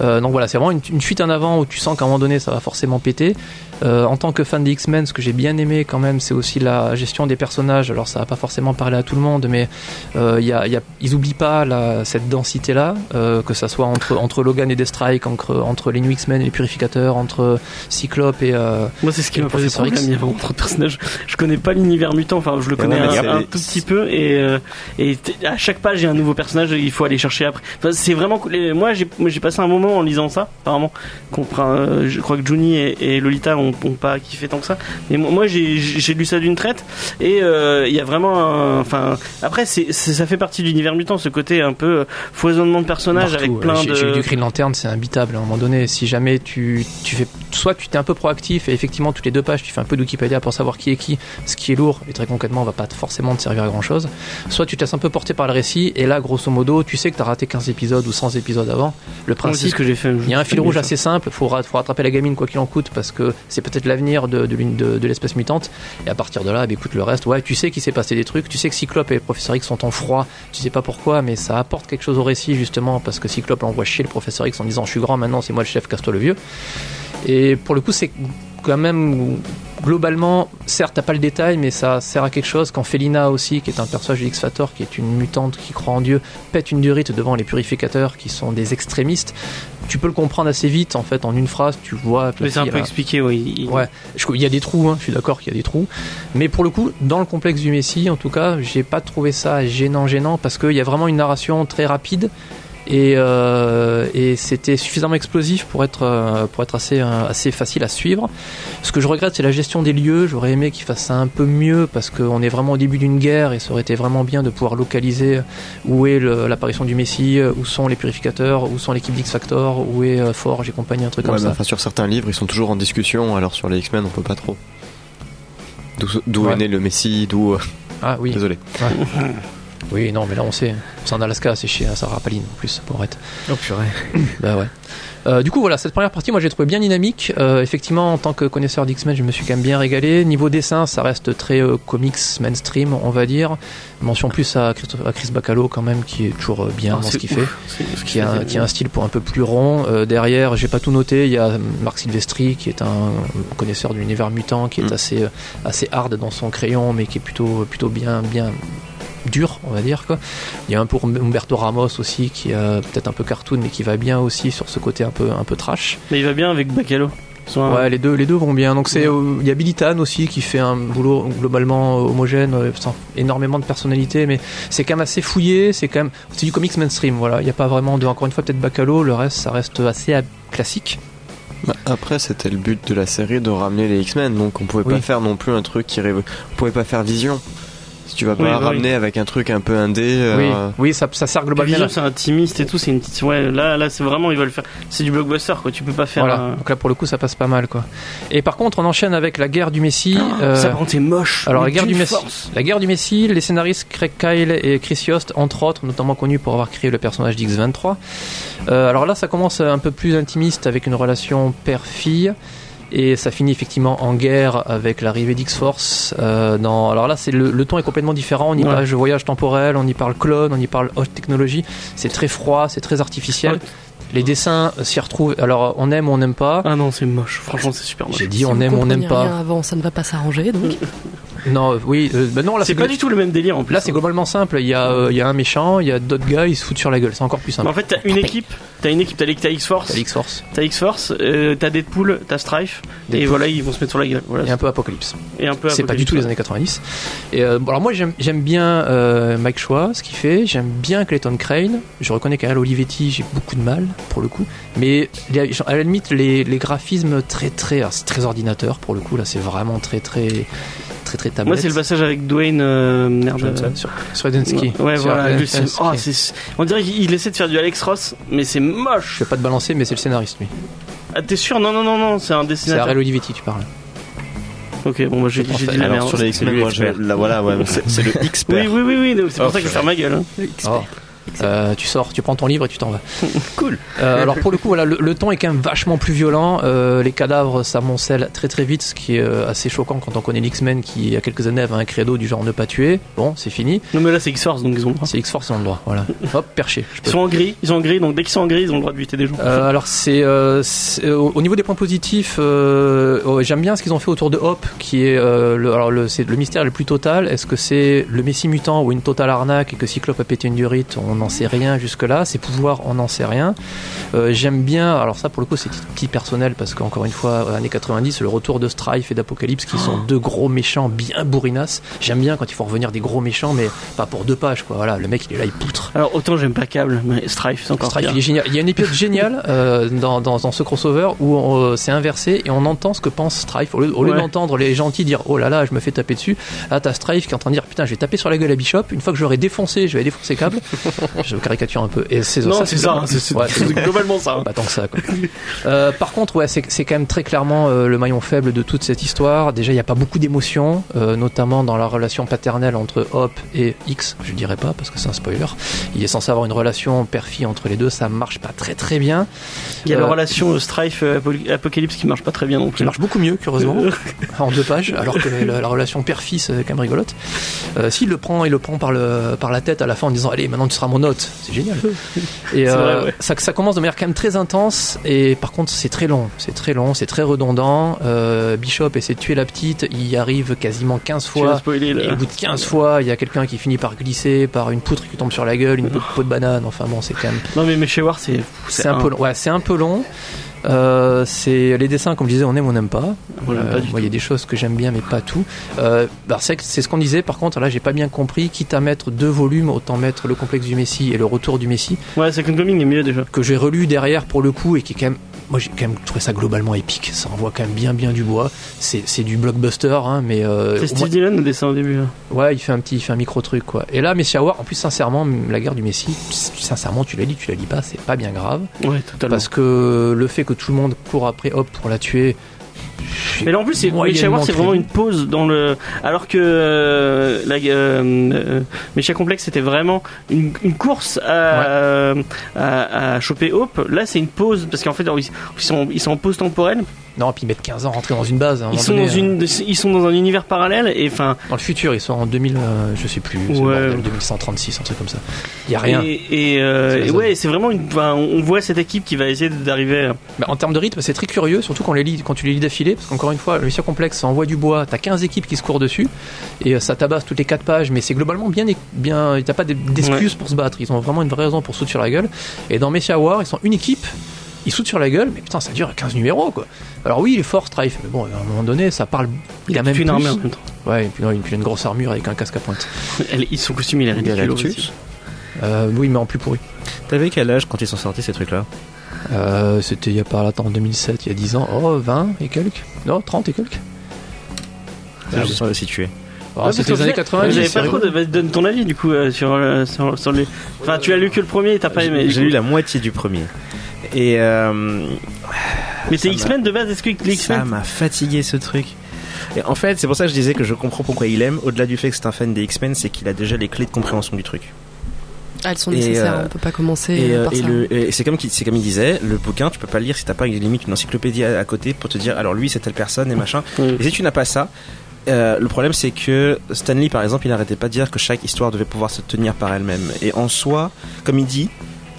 Euh, donc voilà, c'est vraiment une, une fuite en avant où tu sens qu'à un moment donné ça va forcément péter. Euh, en tant que fan des X-Men, ce que j'ai bien aimé quand même, c'est aussi la gestion des personnages. Alors ça va pas forcément parler à tout le monde, mais euh, il y a, il y a- ils oublient pas la- cette densité-là, euh, que ça soit entre, entre Logan et Deathstrike, entre, entre les New X-Men et les Purificateurs, entre Cyclope et... euh, Moi, c'est ce qui m'a posé problème. Il y a vraiment trop de personnages. Je connais pas l'univers mutant. Enfin, je le connais ouais, un, tout petit peu. Et, euh, à chaque page, il y a un nouveau personnage. et Il faut aller chercher après. Enfin, c'est vraiment. Moi, j'ai passé un moment en lisant ça. Apparemment, euh, je crois que Johnny et, et Lolita ont, ont pas kiffé tant que ça. Mais moi, j'ai lu ça d'une traite. Et euh, il y a vraiment. Enfin, après, c'est- ça fait partie de l'univers mutant. Ce côté un peu euh, foisonnement de personnages Partout, avec plein de. J'ai lu du Green Lantern, c'est imbitable à un moment donné. Si jamais tu, tu fais. Soit tu t'es un peu proactif et effectivement, toutes les deux pages, tu fais un peu de Wikipédia pour savoir qui est qui, ce qui est lourd et très concrètement, va pas forcément te servir à grand chose. Soit tu te laisses un peu porter par le récit et là, grosso modo, tu sais que t'as raté 15 épisodes ou 100 épisodes avant. Le principe. ce que j'ai fait. Il y a un fil rouge assez simple, faut, faut rattraper la gamine quoi qu'il en coûte parce que c'est peut-être l'avenir de, de, l'une- de- de l'espèce mutante. Et à partir de là, bah, écoute le reste, ouais, tu sais qu'il s'est passé des trucs, tu sais que Cyclope et le professeur X sont en froid, tu sais pas pourquoi, mais ça apporte quelque chose au récit justement parce que Cyclope l'envoie chier le professeur X en disant je suis grand maintenant, c'est moi le chef, casse-toi le vieux. Et pour le coup, c'est quand même globalement, certes, t'as pas le détail, mais ça sert à quelque chose. Quand Felina aussi, qui est un personnage de X-Factor, qui est une mutante qui croit en Dieu, pète une durite devant les purificateurs qui sont des extrémistes, tu peux le comprendre assez vite en fait en une phrase. Tu vois. que Mais c'est un peu a- expliqué, oui. Ouais, je- il y a des trous, hein, je suis d'accord qu'il y a des trous. Mais pour le coup, dans le complexe du Messie, en tout cas, j'ai pas trouvé ça gênant, gênant, parce qu'il y a vraiment une narration très rapide. Et, euh, et c'était suffisamment explosif pour être, euh, pour être assez, euh, assez facile à suivre. Ce que je regrette, c'est la gestion des lieux. J'aurais aimé qu'ils fassent ça un peu mieux parce qu'on est vraiment au début d'une guerre et ça aurait été vraiment bien de pouvoir localiser où est l'apparition du Messie, où sont les purificateurs, où sont l'équipe d'X Factor, où est Forge et compagnie, un truc Ouais, comme ça. enfin, sur certains livres, ils sont toujours en discussion, alors sur les X-Men, on peut pas trop. D'où Ouais. est né le Messie, d'où. Ah oui. [LAUGHS] Désolé. [LAUGHS] Oui, non, mais là on sait. C'est en Alaska, c'est chez Sarah Palin en plus, être. Oh purée. [COUGHS] Bah ouais. Euh, du coup, voilà, cette première partie, moi j'ai trouvé bien dynamique. Euh, effectivement, en tant que connaisseur d'X-Men, je me suis quand même bien régalé. Niveau dessin, ça reste très euh, comics mainstream, on va dire. Mention plus à, Christophe- à Chris Bacalo quand même, qui est toujours bien Ah, dans ce qu'il fait. Qui a, fait, qui a un style pour un peu plus rond. Derrière, j'ai pas tout noté. Il y a Marc Silvestri, qui est un connaisseur de l'univers mutant, qui est Mm. assez, assez hard dans son crayon, mais qui est plutôt, plutôt bien, bien dur, on va dire. Quoi. Il y a un pour Humberto Ramos aussi, qui est euh, peut-être un peu cartoon, mais qui va bien aussi sur ce côté un peu, un peu trash. Mais il va bien avec Bacalo. Ouais, les deux, les deux vont bien. Donc c'est, euh, il y a Billy Tan aussi qui fait un boulot globalement euh, homogène, euh, sans énormément de personnalité, mais c'est quand même assez fouillé. C'est quand même, c'est du comics mainstream. Voilà, il n'y a pas vraiment de, encore une fois peut-être Bacalo. Le reste, ça reste assez classique. Bah, après, c'était le but de la série de ramener les X-Men, donc on pouvait Oui. pas faire non plus un truc qui On pouvait pas faire Vision. Si tu vas pas Oui, bah oui. ramener avec un truc un peu indé. euh, Oui, oui, ça, ça sert globalement. Vision, c'est intimiste et tout, c'est une petite. Ouais, là, là, c'est vraiment, ils veulent faire. C'est du blockbuster, quoi. Tu peux pas faire. Voilà. Donc là, pour le coup, ça passe pas mal, quoi. Et par contre, on enchaîne avec la guerre du Messie. euh, Ça, par contre, c'est moche. alors, la guerre du Messie. La guerre du Messie, les scénaristes Craig Kyle et Chris Yost, entre autres, notamment connus pour avoir créé le personnage d'X23. Euh, alors là, ça commence un peu plus intimiste avec une relation père-fille. Et ça finit effectivement en guerre avec l'arrivée d'X-Force. Euh, dans... Alors là, c'est le, le ton est complètement différent. On y Ouais. parle de voyage temporel, on y parle clone, on y parle haute technologie. C'est très froid, c'est très artificiel. Les dessins s'y retrouvent. Alors, on aime ou on n'aime pas? Ah non, c'est moche. Franchement, c'est super moche. J'ai dit Si on aime ou on n'aime pas. avant, ça ne va pas s'arranger, donc. [LAUGHS] Non, euh, oui, euh, bah non, là C'est pas du tout le même délire en plus. Là, c'est globalement simple. Il y, a, euh, il y a un méchant, il y a d'autres gars, ils se foutent sur la gueule. C'est encore plus Mais simple. en fait, t'as une équipe, t'as une équipe, t'as les- t'as X-Force, T'as X-Force, euh, t'as Deadpool, t'as Strife, et voilà, ils vont se mettre sur la gueule. Voilà. et un peu Apocalypse. Et un peu C'est pas du tout les années 90. Et euh, bon, alors moi, j'aime j'aime bien euh, Mike Choix, ce qu'il fait. J'aime bien Clayton Crane. Je reconnais qu'Ariel Olivetti, j'ai beaucoup de mal pour le coup. Mais les- à la limite, les, les graphismes très très, alors, c'est très ordinateur pour le coup. Là, c'est vraiment très très très très tablette. Moi, c'est le passage avec Dwayne. Euh, merde. Johnson. sur Swedensky. Ouais, Sur voilà. c'est- oh, c'est- on dirait qu'il essaie de faire du Alex Ross, mais c'est Je moche. vais pas te balancer, mais c'est le scénariste lui. Ah, t'es sûr? Non, non, non, non, c'est un C'est dessinateur. Ariel Olivetti, tu parles. Ok, bon, bah, j'ai j'ai dit la merde. sur les moi, je- là, voilà, ouais, c'est c'est le [LAUGHS] Oui, expert. oui, oui, oui, c'est pour Oh, ça que je purée. ferme ma gueule. hein. Euh, tu sors, tu prends ton livre et tu t'en vas. [LAUGHS] Cool. Euh, alors pour le coup, voilà, le, le ton est quand même vachement plus violent. Euh, les cadavres s'amoncellent très très vite, ce qui est assez choquant quand on connaît l'X-Men qui, il y a quelques années, avait un credo du genre ne pas tuer. Bon, c'est fini. Non mais là c'est X-Force donc ils ont le droit. C'est X-Force, ils ont le droit. Voilà. [LAUGHS] Hop, perché. Ils sont en gris, ils sont en gris donc dès qu'ils sont en gris ils ont le droit de buter des gens. Alors c'est au au niveau des points positifs, j'aime bien ce qu'ils ont fait autour de Hop, qui est le, alors le, c'est le mystère le plus total. Est-ce que c'est le Messie mutant ou une totale arnaque et que Cyclope a pété une durite On n'en sait rien jusque là. Ses pouvoirs, on n'en sait rien. Euh, j'aime bien. Alors ça pour le coup c'est petit personnel parce qu'encore une fois euh, années 90, le retour de Strife et d'Apocalypse qui sont deux gros méchants bien bourrinasses. J'aime bien quand il faut revenir des gros méchants, mais pas pour deux pages quoi. Voilà, le mec il est là, il poutre. Alors autant j'aime pas Cable mais Strife c'est encore Strife, pire. il est génial. Il y a un épisode génial euh, dans, dans, dans ce crossover où on, c'est inversé et on entend ce que pense Strife. Au lieu, au lieu Ouais. d'entendre les gentils dire oh là là, je me fais taper dessus, là t'as Strife qui est en train de dire putain, je vais taper sur la gueule à Bishop. Une fois que je l'aurai défoncé, je vais défoncer câble. [LAUGHS] [LAUGHS] je caricature un peu. Et c'est Non c'est ça, c'est c'est- Ouais, [LAUGHS] c'est globalement ça. hein. pas tant que ça. Quoi. Euh, par contre, ouais, c'est c'est quand même très clairement euh, le maillon faible de toute cette histoire. Déjà, il n'y a pas beaucoup d'émotions, euh, notamment dans la relation paternelle entre Hop et X. Je dirais pas parce que c'est un spoiler. Il est censé avoir une relation père-fille entre les deux, ça marche pas très très bien. Il y a la relation Strife Apo- Apocalypse qui marche pas très bien non Qui plus. marche beaucoup mieux, curieusement, [LAUGHS] en deux pages, alors que la, la relation père-fils est quand même rigolote. S'il le prend, il le prend par, le, par la tête à la fin en disant Allez, maintenant tu seras mon hôte. C'est génial. [LAUGHS] Et euh, vrai, ouais. ça, ça commence de manière quand même très intense, et par contre, c'est très long. C'est très long, c'est très redondant. Euh, Bishop essaie de tuer la petite, il y arrive quasiment 15 Tu vas fois. spoiler Et au bout de 15 fois, il y a quelqu'un qui finit par glisser, par une poutre qui tombe sur la gueule, une [LAUGHS] peau de banane. Enfin bon, c'est quand même Non mais mais chez War c'est c'est un peu long. Ouais, c'est un peu long. Euh, c'est les dessins, comme je disais, on aime, on n'aime pas. Euh, il y a des choses que j'aime bien, mais pas tout. Euh, c'est ce qu'on disait. Par contre, là, j'ai pas bien compris. Quitte à mettre deux volumes, autant mettre le complexe du Messie et le retour du Messie, Ouais Second Coming est mieux déjà. que j'ai relu derrière pour le coup et qui est quand même. Moi, j'ai quand même trouvé ça globalement épique. Ça envoie quand même bien, bien du bois. C'est c'est du blockbuster, hein, mais euh, C'est Steve moins- Dillon le dessin au début. là. Ouais, il fait un petit, il fait un micro truc quoi. Et là, Messia War, en plus sincèrement, la guerre du Messie, sincèrement, tu la lis, tu la lis pas, c'est pas bien grave, Ouais totalement. parce que le fait que tout le monde court après Hop pour la tuer. Mais là en plus, c'est c'est vraiment une pause dans le. Alors que euh, la euh, euh, Mecha Complexe, c'était vraiment une, une course à, euh, à, à choper Hope. Là, c'est une pause parce qu'en fait, ils, ils sont, ils sont en pause temporelle. Non, puis ils mettent 15 ans rentrer dans une base. un Ils sont, donné, dans euh, une, ils sont dans un univers parallèle et enfin. dans le futur, ils sont en 2000, euh, je sais plus, Ouais. bordel, 2136, un truc comme ça. Il y a rien. Et, et, euh, et ouais, c'est vraiment une. on voit cette équipe qui va essayer d'arriver. Bah, en termes de rythme, c'est très curieux, surtout quand, les quand tu les lis d'affilée, parce qu'encore une fois, le Mission Complexe, ça envoie du bois, t'as 15 équipes qui se courent dessus, et euh, ça tabasse toutes les 4 pages, mais c'est globalement bien, bien t'as pas d'excuses pour se battre, ils ont vraiment une vraie raison pour sauter sur la gueule. Et dans Messia War, ils sont une équipe, ils sautent sur la gueule, mais putain, ça dure 15 numéros, quoi. Alors oui, il est fort, Strife, mais bon, à un moment donné, ça parle Il a quand même une plus. armure en même temps. Ouais, et puis, non, il a une grosse armure avec un casque à pointe. [LAUGHS] Elle, ils son costume, il est ridicule. Euh, oui, mais en plus pourri. T'avais quel âge quand ils sont sortis ces trucs-là? Euh, C'était il y a pas longtemps, en 2007, il y a 10 ans. Oh, 20 et quelques Non, 30 et quelques Je sais situer. Oh, Ouais, C'était les années final, 90. J'avais c'est pas trop de, donne ton avis du coup euh, sur, euh, sur, sur les. Enfin, tu as lu que le premier et t'as pas aimé. J'ai lu la moitié du premier. Et euh, Mais ça m'a- X-Men de base, est-ce que les ça X-Men. m'a fatigué ce truc. Et en fait, c'est pour ça que je disais que je comprends pourquoi il aime. Au-delà du fait que c'est un fan des X-Men, c'est qu'il a déjà les clés de compréhension du truc. Ah, elles sont Et, nécessaires, euh, on peut pas commencer Et, euh, euh, par et ça. le- et c'est comme, c'est comme il disait, le bouquin, tu peux pas le lire si t'as pas limite une encyclopédie à, à côté pour te dire, alors lui c'est telle personne et machin. Et si tu n'as pas ça, euh, le problème c'est que Stanley par exemple, il n'arrêtait pas de dire que chaque histoire devait pouvoir se tenir par elle-même. Et en soi, comme il dit,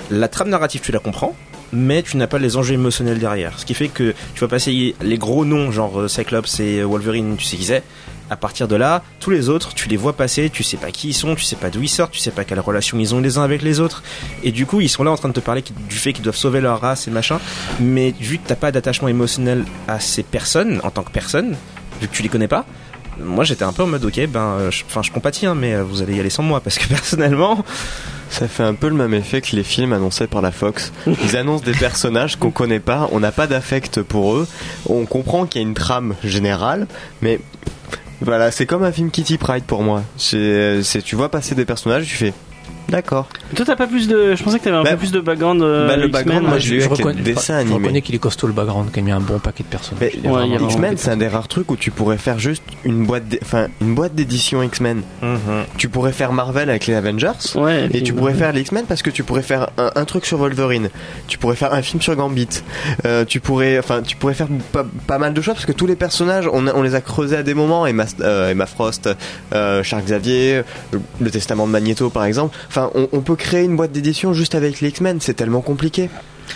la trame narrative tu la comprends, mais tu n'as pas les enjeux émotionnels derrière. Ce qui fait que tu vas passer les gros noms, genre Cyclops et Wolverine, tu sais qui c'est. À partir de là, tous les autres, tu les vois passer, tu sais pas qui ils sont, tu sais pas d'où ils sortent, tu sais pas quelle relation ils ont les uns avec les autres. Et du coup, ils sont là en train de te parler du fait qu'ils doivent sauver leur race et machin. Mais vu que t'as pas d'attachement émotionnel à ces personnes, en tant que personne, vu que tu les connais pas, moi j'étais un peu en mode ok, ben, euh, je- enfin je, compatis, hein, mais euh, vous allez y aller sans moi parce que [LAUGHS] personnellement, Ça fait un peu le même effet que les films annoncés par la Fox. Ils annoncent des personnages qu'on connaît pas, on n'a pas d'affect pour eux, on comprend qu'il y a une trame générale, mais voilà, c'est comme un film Kitty Pride pour moi. C'est, c'est- tu vois passer des personnages, tu fais d'accord. Toi, t'as pas plus de. Je pensais que t'avais un Bah, peu plus de background. euh, bah, le X-Men. background, moi, je l'ai eu avec les reconnais, dessins je reconnais qu'il est costaud le background, qu'il a mis un bon paquet de personnages. Mais Il est Ouais, y a X-Men, c'est un des rares trucs où tu pourrais faire juste une boîte, d'é- enfin une boîte d'édition X-Men. Mhm. Tu pourrais faire Marvel avec les Avengers. Ouais, Et puis- tu pourrais faire les X-Men parce que tu pourrais faire un, un truc sur Wolverine, tu pourrais faire un film sur Gambit, euh, tu pourrais, enfin, tu pourrais faire pas, pas mal de choses parce que tous les personnages, on, a- on les a creusés à des moments. Emma, euh, Emma Frost, euh, Charles Xavier, euh, le Testament de Magneto par exemple. Enfin, on, peut créer une boîte d'édition juste avec les X-Men. C'est tellement compliqué.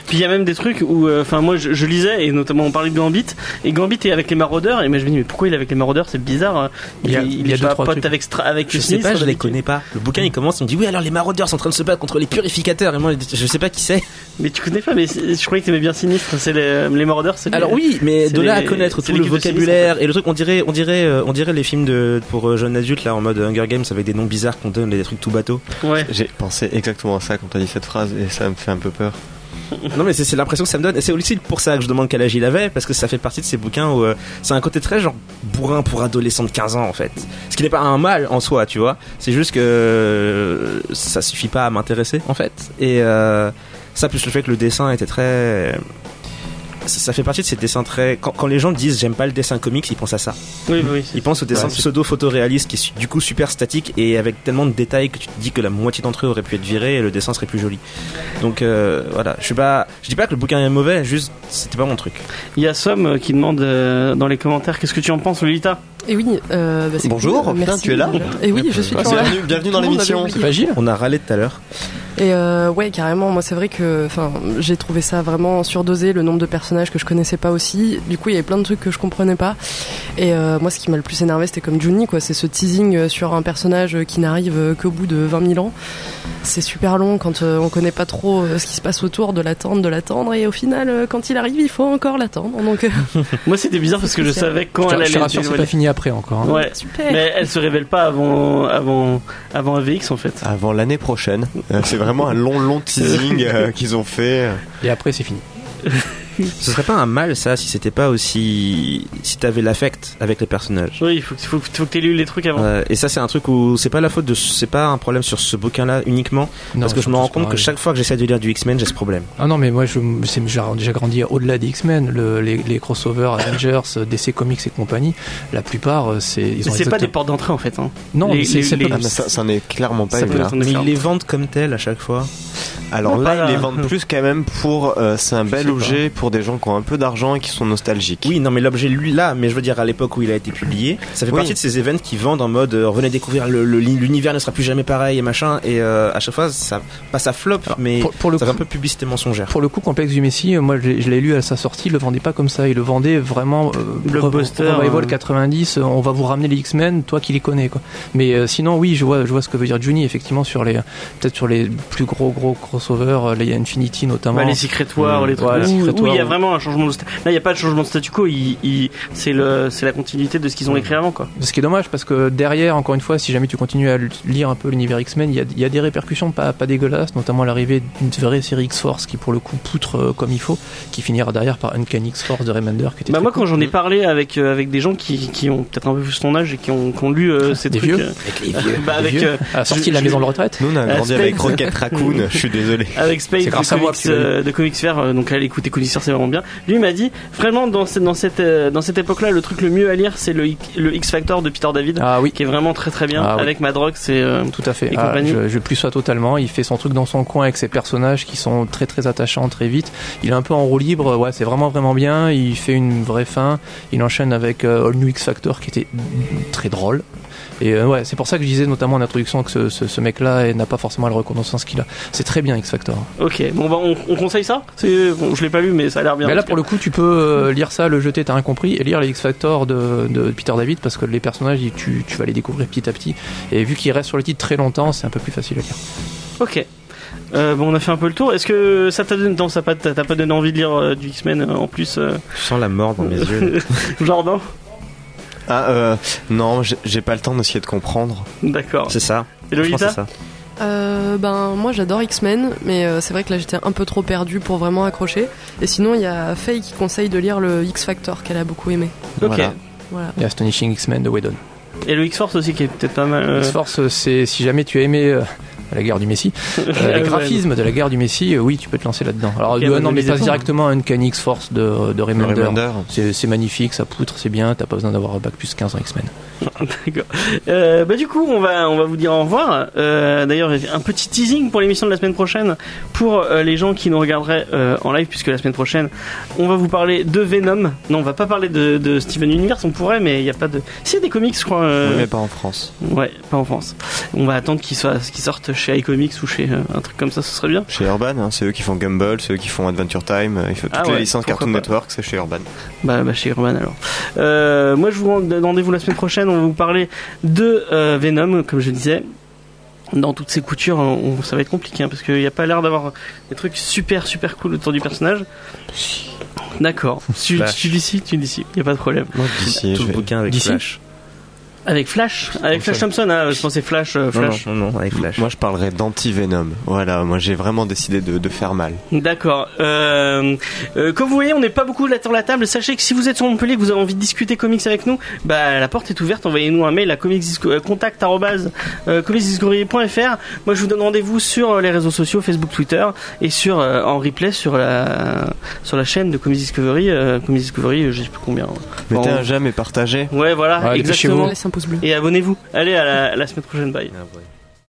Puis il y a même des trucs où, euh, enfin moi je, je lisais et notamment on parlait de Gambit et Gambit est avec les maraudeurs et moi je me dis mais pourquoi il est avec les maraudeurs? C'est bizarre. hein. Il, Il y a- est- il il est pas pote trucs. avec Stra- avec Je sais pas, je les connais pas. Le bouquin il commence, on me dit oui alors les maraudeurs sont en train de se battre contre les purificateurs et moi je sais pas qui c'est. Mais tu connais pas mais je croyais que t'aimais bien Sinistre. C'est les, les maraudeurs. c'est les- Alors oui, mais de là à connaître tout le Sinistre, vocabulaire et le truc, on dirait, on dirait, euh, on dirait les films de pour euh, jeunes adultes là en mode Hunger Games avec des noms bizarres qu'on donne des trucs tout bateau. Ouais. J'ai pensé exactement à ça quand t'as dit cette phrase et ça me fait un peu peur. Non mais c'est l'impression que ça me donne et c'est aussi pour ça que je demande quel âge il avait parce que ça fait partie de ces bouquins où euh, c'est un côté très genre bourrin pour adolescent de 15 ans en fait. Ce qui n'est pas un mal en soi, tu vois. C'est juste que euh, ça suffit pas à m'intéresser en fait et euh, ça plus le fait que le dessin était très ça, fait partie de ces dessins très quand, quand les gens disent j'aime pas le dessin comics, ils pensent à ça. Oui oui. Ils pensent au dessin Ouais, pseudo photoréaliste qui est du coup super statique et avec tellement de détails que tu te dis que la moitié d'entre eux auraient pu être virés et le dessin serait plus joli. Donc euh, voilà, je suis pas, je dis pas que le bouquin est mauvais, juste c'était pas mon truc. Il y a Somme euh, qui demande euh, dans les commentaires qu'est-ce que tu en penses Lolita? Et oui, euh, bah, c'est Bonjour, cool, merci. tu es là Et oui, je suis toujours là. Bienvenue, bienvenue dans l'émission. C'est pas Gilles On a râlé tout à l'heure. Et euh, ouais, carrément, moi c'est vrai que enfin, j'ai trouvé ça vraiment surdosé, le nombre de personnages que je connaissais pas aussi. Du coup, il y avait plein de trucs que je comprenais pas. Et euh, moi, ce qui m'a le plus énervé, c'était comme Juni, quoi. C'est ce teasing euh, sur un personnage euh, qui n'arrive qu'au bout de 20 000 ans. C'est super long quand euh, on connaît pas trop euh, ce qui se passe autour, de l'attendre, de l'attendre. Et au final, euh, quand il arrive, il faut encore l'attendre. Donc, euh, [LAUGHS] Moi c'était bizarre parce que je savais quand Je elle te, je allait rassure, c'est pas fini après encore. hein. Ouais. super. Mais elle se révèle pas avant avant avant AVX en fait. Avant l'année prochaine. Euh, c'est vraiment un long, long teasing [LAUGHS] euh, qu'ils ont fait. Et après, c'est fini. [LAUGHS] Ce serait pas un mal ça si c'était pas aussi si t'avais l'affect avec les personnages. Oui, il faut que faut, faut que t'aies lu les trucs avant. Euh, et ça c'est un truc où c'est pas la faute de c'est pas un problème sur ce bouquin là uniquement Non, parce que je me rends compte que chaque fois que j'essaie de lire du X-Men j'ai ce problème. Ah non, mais moi, je, c'est- j'ai déjà grandi au-delà des X-Men, le- les, les crossovers, Avengers, DC Comics et compagnie. La plupart, euh, c'est ils Mais ont c'est pas des portes d'entrée en fait. Hein. Non, les- mais c'est les- c'est les- pas- Ah, mais ça, ça n'est clairement pas Ça une Mais ils les vendent comme tels à chaque fois. Alors Non, là, ils les vendent plus quand même pour. euh, c'est un bel objet pour des gens qui ont un peu d'argent et qui sont nostalgiques. Oui, non, mais l'objet lui là, mais je veux dire à l'époque où il a été publié, ça fait Oui. partie de ces événements qui vendent en mode euh, venez découvrir l'univers ne sera plus jamais pareil et machin. Et euh, à chaque fois, ça pas ça flop, Alors, mais pour, pour le ça coup, fait un peu publicité mensongère. Pour le coup, Complexe du Messie, euh, moi je l'ai- je l'ai lu à sa sortie, il le vendait pas comme ça, il le vendait vraiment euh, Blockbuster, re- Revival euh. 90, euh, on va vous ramener les X-Men, toi qui les connais quoi. Mais euh, sinon oui, je vois je vois ce que veut dire Juni effectivement sur les peut-être sur les plus gros gros crossovers, les Infinity notamment. Bah, les Secret Wars, Mmh. les trucs Ouais, les Secret y a vraiment un changement de sta- là il y a pas de changement de statu quo il, il- c'est le c'est la continuité de ce qu'ils ont écrit avant quoi Ce qui est dommage parce que derrière, encore une fois, si jamais tu continues à lire un peu l'univers X-Men, il y a, il y a des répercussions pas, pas dégueulasses, notamment l'arrivée d'une vraie série X-Force qui pour le coup poutre euh, comme il faut, qui finira derrière par Uncanny X-Force de Remender qui était bah moi cool. quand j'en ai parlé avec euh, avec des gens qui, qui ont peut-être un peu plus ton âge et qui ont, qui ont lu euh, ces Des trucs vieux euh, Avec les vieux. [LAUGHS] bah, avec euh, à la sortie de la maison de retraite. Nous, on a grandi avec Rocket Raccoon. [LAUGHS] Je suis désolé. avec Spade C'est de grâce à moi Comics, de Comics Fair, donc allez écouter Conisseur c'est vraiment bien. Lui m'a dit vraiment dans cette dans cette euh, dans cette époque là le truc le mieux à lire c'est le, X- le X Factor de Peter David Ah oui. qui est vraiment très très bien Ah oui. avec Madrox c'est euh, Tout à fait. Et Ah, compagnie. je, je plus sois totalement. Il fait son truc dans son coin avec ses personnages qui sont très très attachants très vite. Il est un peu en roue libre. Ouais, c'est vraiment vraiment bien. Il fait une vraie fin. Il enchaîne avec euh, All New X Factor qui était très drôle. Et euh, ouais, c'est pour ça que je disais notamment en introduction que ce, ce, ce mec-là n'a pas forcément la reconnaissance qu'il a. C'est très bien X Factor. ok bon bah on, on conseille ça bon je l'ai pas lu mais ça a l'air bien Mais là pour cas. le coup, tu peux euh, lire ça, le jeter, t'as rien compris, et lire les X Factor de, de Peter David parce que les personnages, tu, tu vas les découvrir petit à petit. Et vu qu'ils restent sur le titre très longtemps, c'est un peu plus facile à lire. Ok. Euh, bon, on a fait un peu le tour. Est-ce que ça t'a donné, non, ça pas, donné envie de lire euh, du X-Men euh, en plus, euh, Je sens la mort dans mes yeux. [LAUGHS] Jordan Ah, euh, non, j'ai- pas le temps d'essayer de comprendre. D'accord. C'est ça. Et Lolita ça. Euh, ben moi j'adore X-Men, mais euh, c'est vrai que là j'étais un peu trop perdue pour vraiment accrocher. Et sinon il y a Faye qui conseille de lire le X Factor qu'elle a beaucoup aimé. Ok. Voilà. Voilà. Et Astonishing X-Men de Whedon. Et le X-Force aussi qui est peut-être pas mal. euh, X-Force, c'est si jamais tu as aimé euh, la guerre du Messie. Euh, [LAUGHS] les graphismes de la guerre du Messie, euh, oui, tu peux te lancer là-dedans. Alors, euh, bah, non, mais passe pas. directement à Uncanny X-Force de, de Remender. Remender. C'est c'est magnifique, ça poutre, c'est bien, t'as pas besoin d'avoir un bac plus 15 en X-Men. [LAUGHS] D'accord. Euh, bah du coup, on va on va vous dire au revoir. Euh, D'ailleurs, un petit teasing pour l'émission de la semaine prochaine pour euh, les gens qui nous regarderaient euh, en live, puisque la semaine prochaine, on va vous parler de Venom. Non, on va pas parler de, de Steven Universe, on pourrait, mais il y a pas de. Si, il y a des comics, je crois. euh, Oui, mais pas en France. Ouais, pas en France. On va attendre qu'ils soient qu'ils sortent chez iComics ou chez euh, un truc comme ça, ce serait bien. Chez Urban, hein, c'est eux qui font Gumball, c'est eux qui font Adventure Time, euh, il faut toutes Ah les licences Cartoon pas. Network, c'est chez Urban. Bah, bah chez Urban alors. Euh, moi je vous donne rendez-vous la semaine prochaine, on va vous parler de euh, Venom, comme je disais. Dans toutes ces coutures, on- ça va être compliqué hein, parce qu'il n'y a pas l'air d'avoir des trucs super super cool autour du personnage. D'accord. Si Flash. tu dis si, tu dis si, il n'y a pas de problème. Moi, d'ici, Tout je le vais- bouquin avec Flash. Avec Flash, avec Flash Thompson, hein, je pensais Flash, euh, Non, Flash. non, non, non, avec Flash. Moi, je parlerai d'anti-Venom. Voilà, moi, j'ai vraiment décidé de, de faire mal. D'accord. Euh, euh, comme vous voyez, on n'est pas beaucoup là sur la table. Sachez que si vous êtes sur Montpellier, que vous avez envie de discuter comics avec nous, bah la porte est ouverte. Envoyez-nous un mail à comicsdisco- euh, euh, comicsdiscovery.fr. Moi, je vous donne rendez-vous sur les réseaux sociaux, Facebook, Twitter, et sur euh, en replay sur la sur la chaîne de Comics Discovery. Euh, Comics Discovery, je sais plus combien. Mettez un j'aime et partagez. Ouais, voilà, Ouais, exactement. Pouce bleu. Et abonnez-vous. Allez à la, à la semaine prochaine. Bye. Ah, ouais.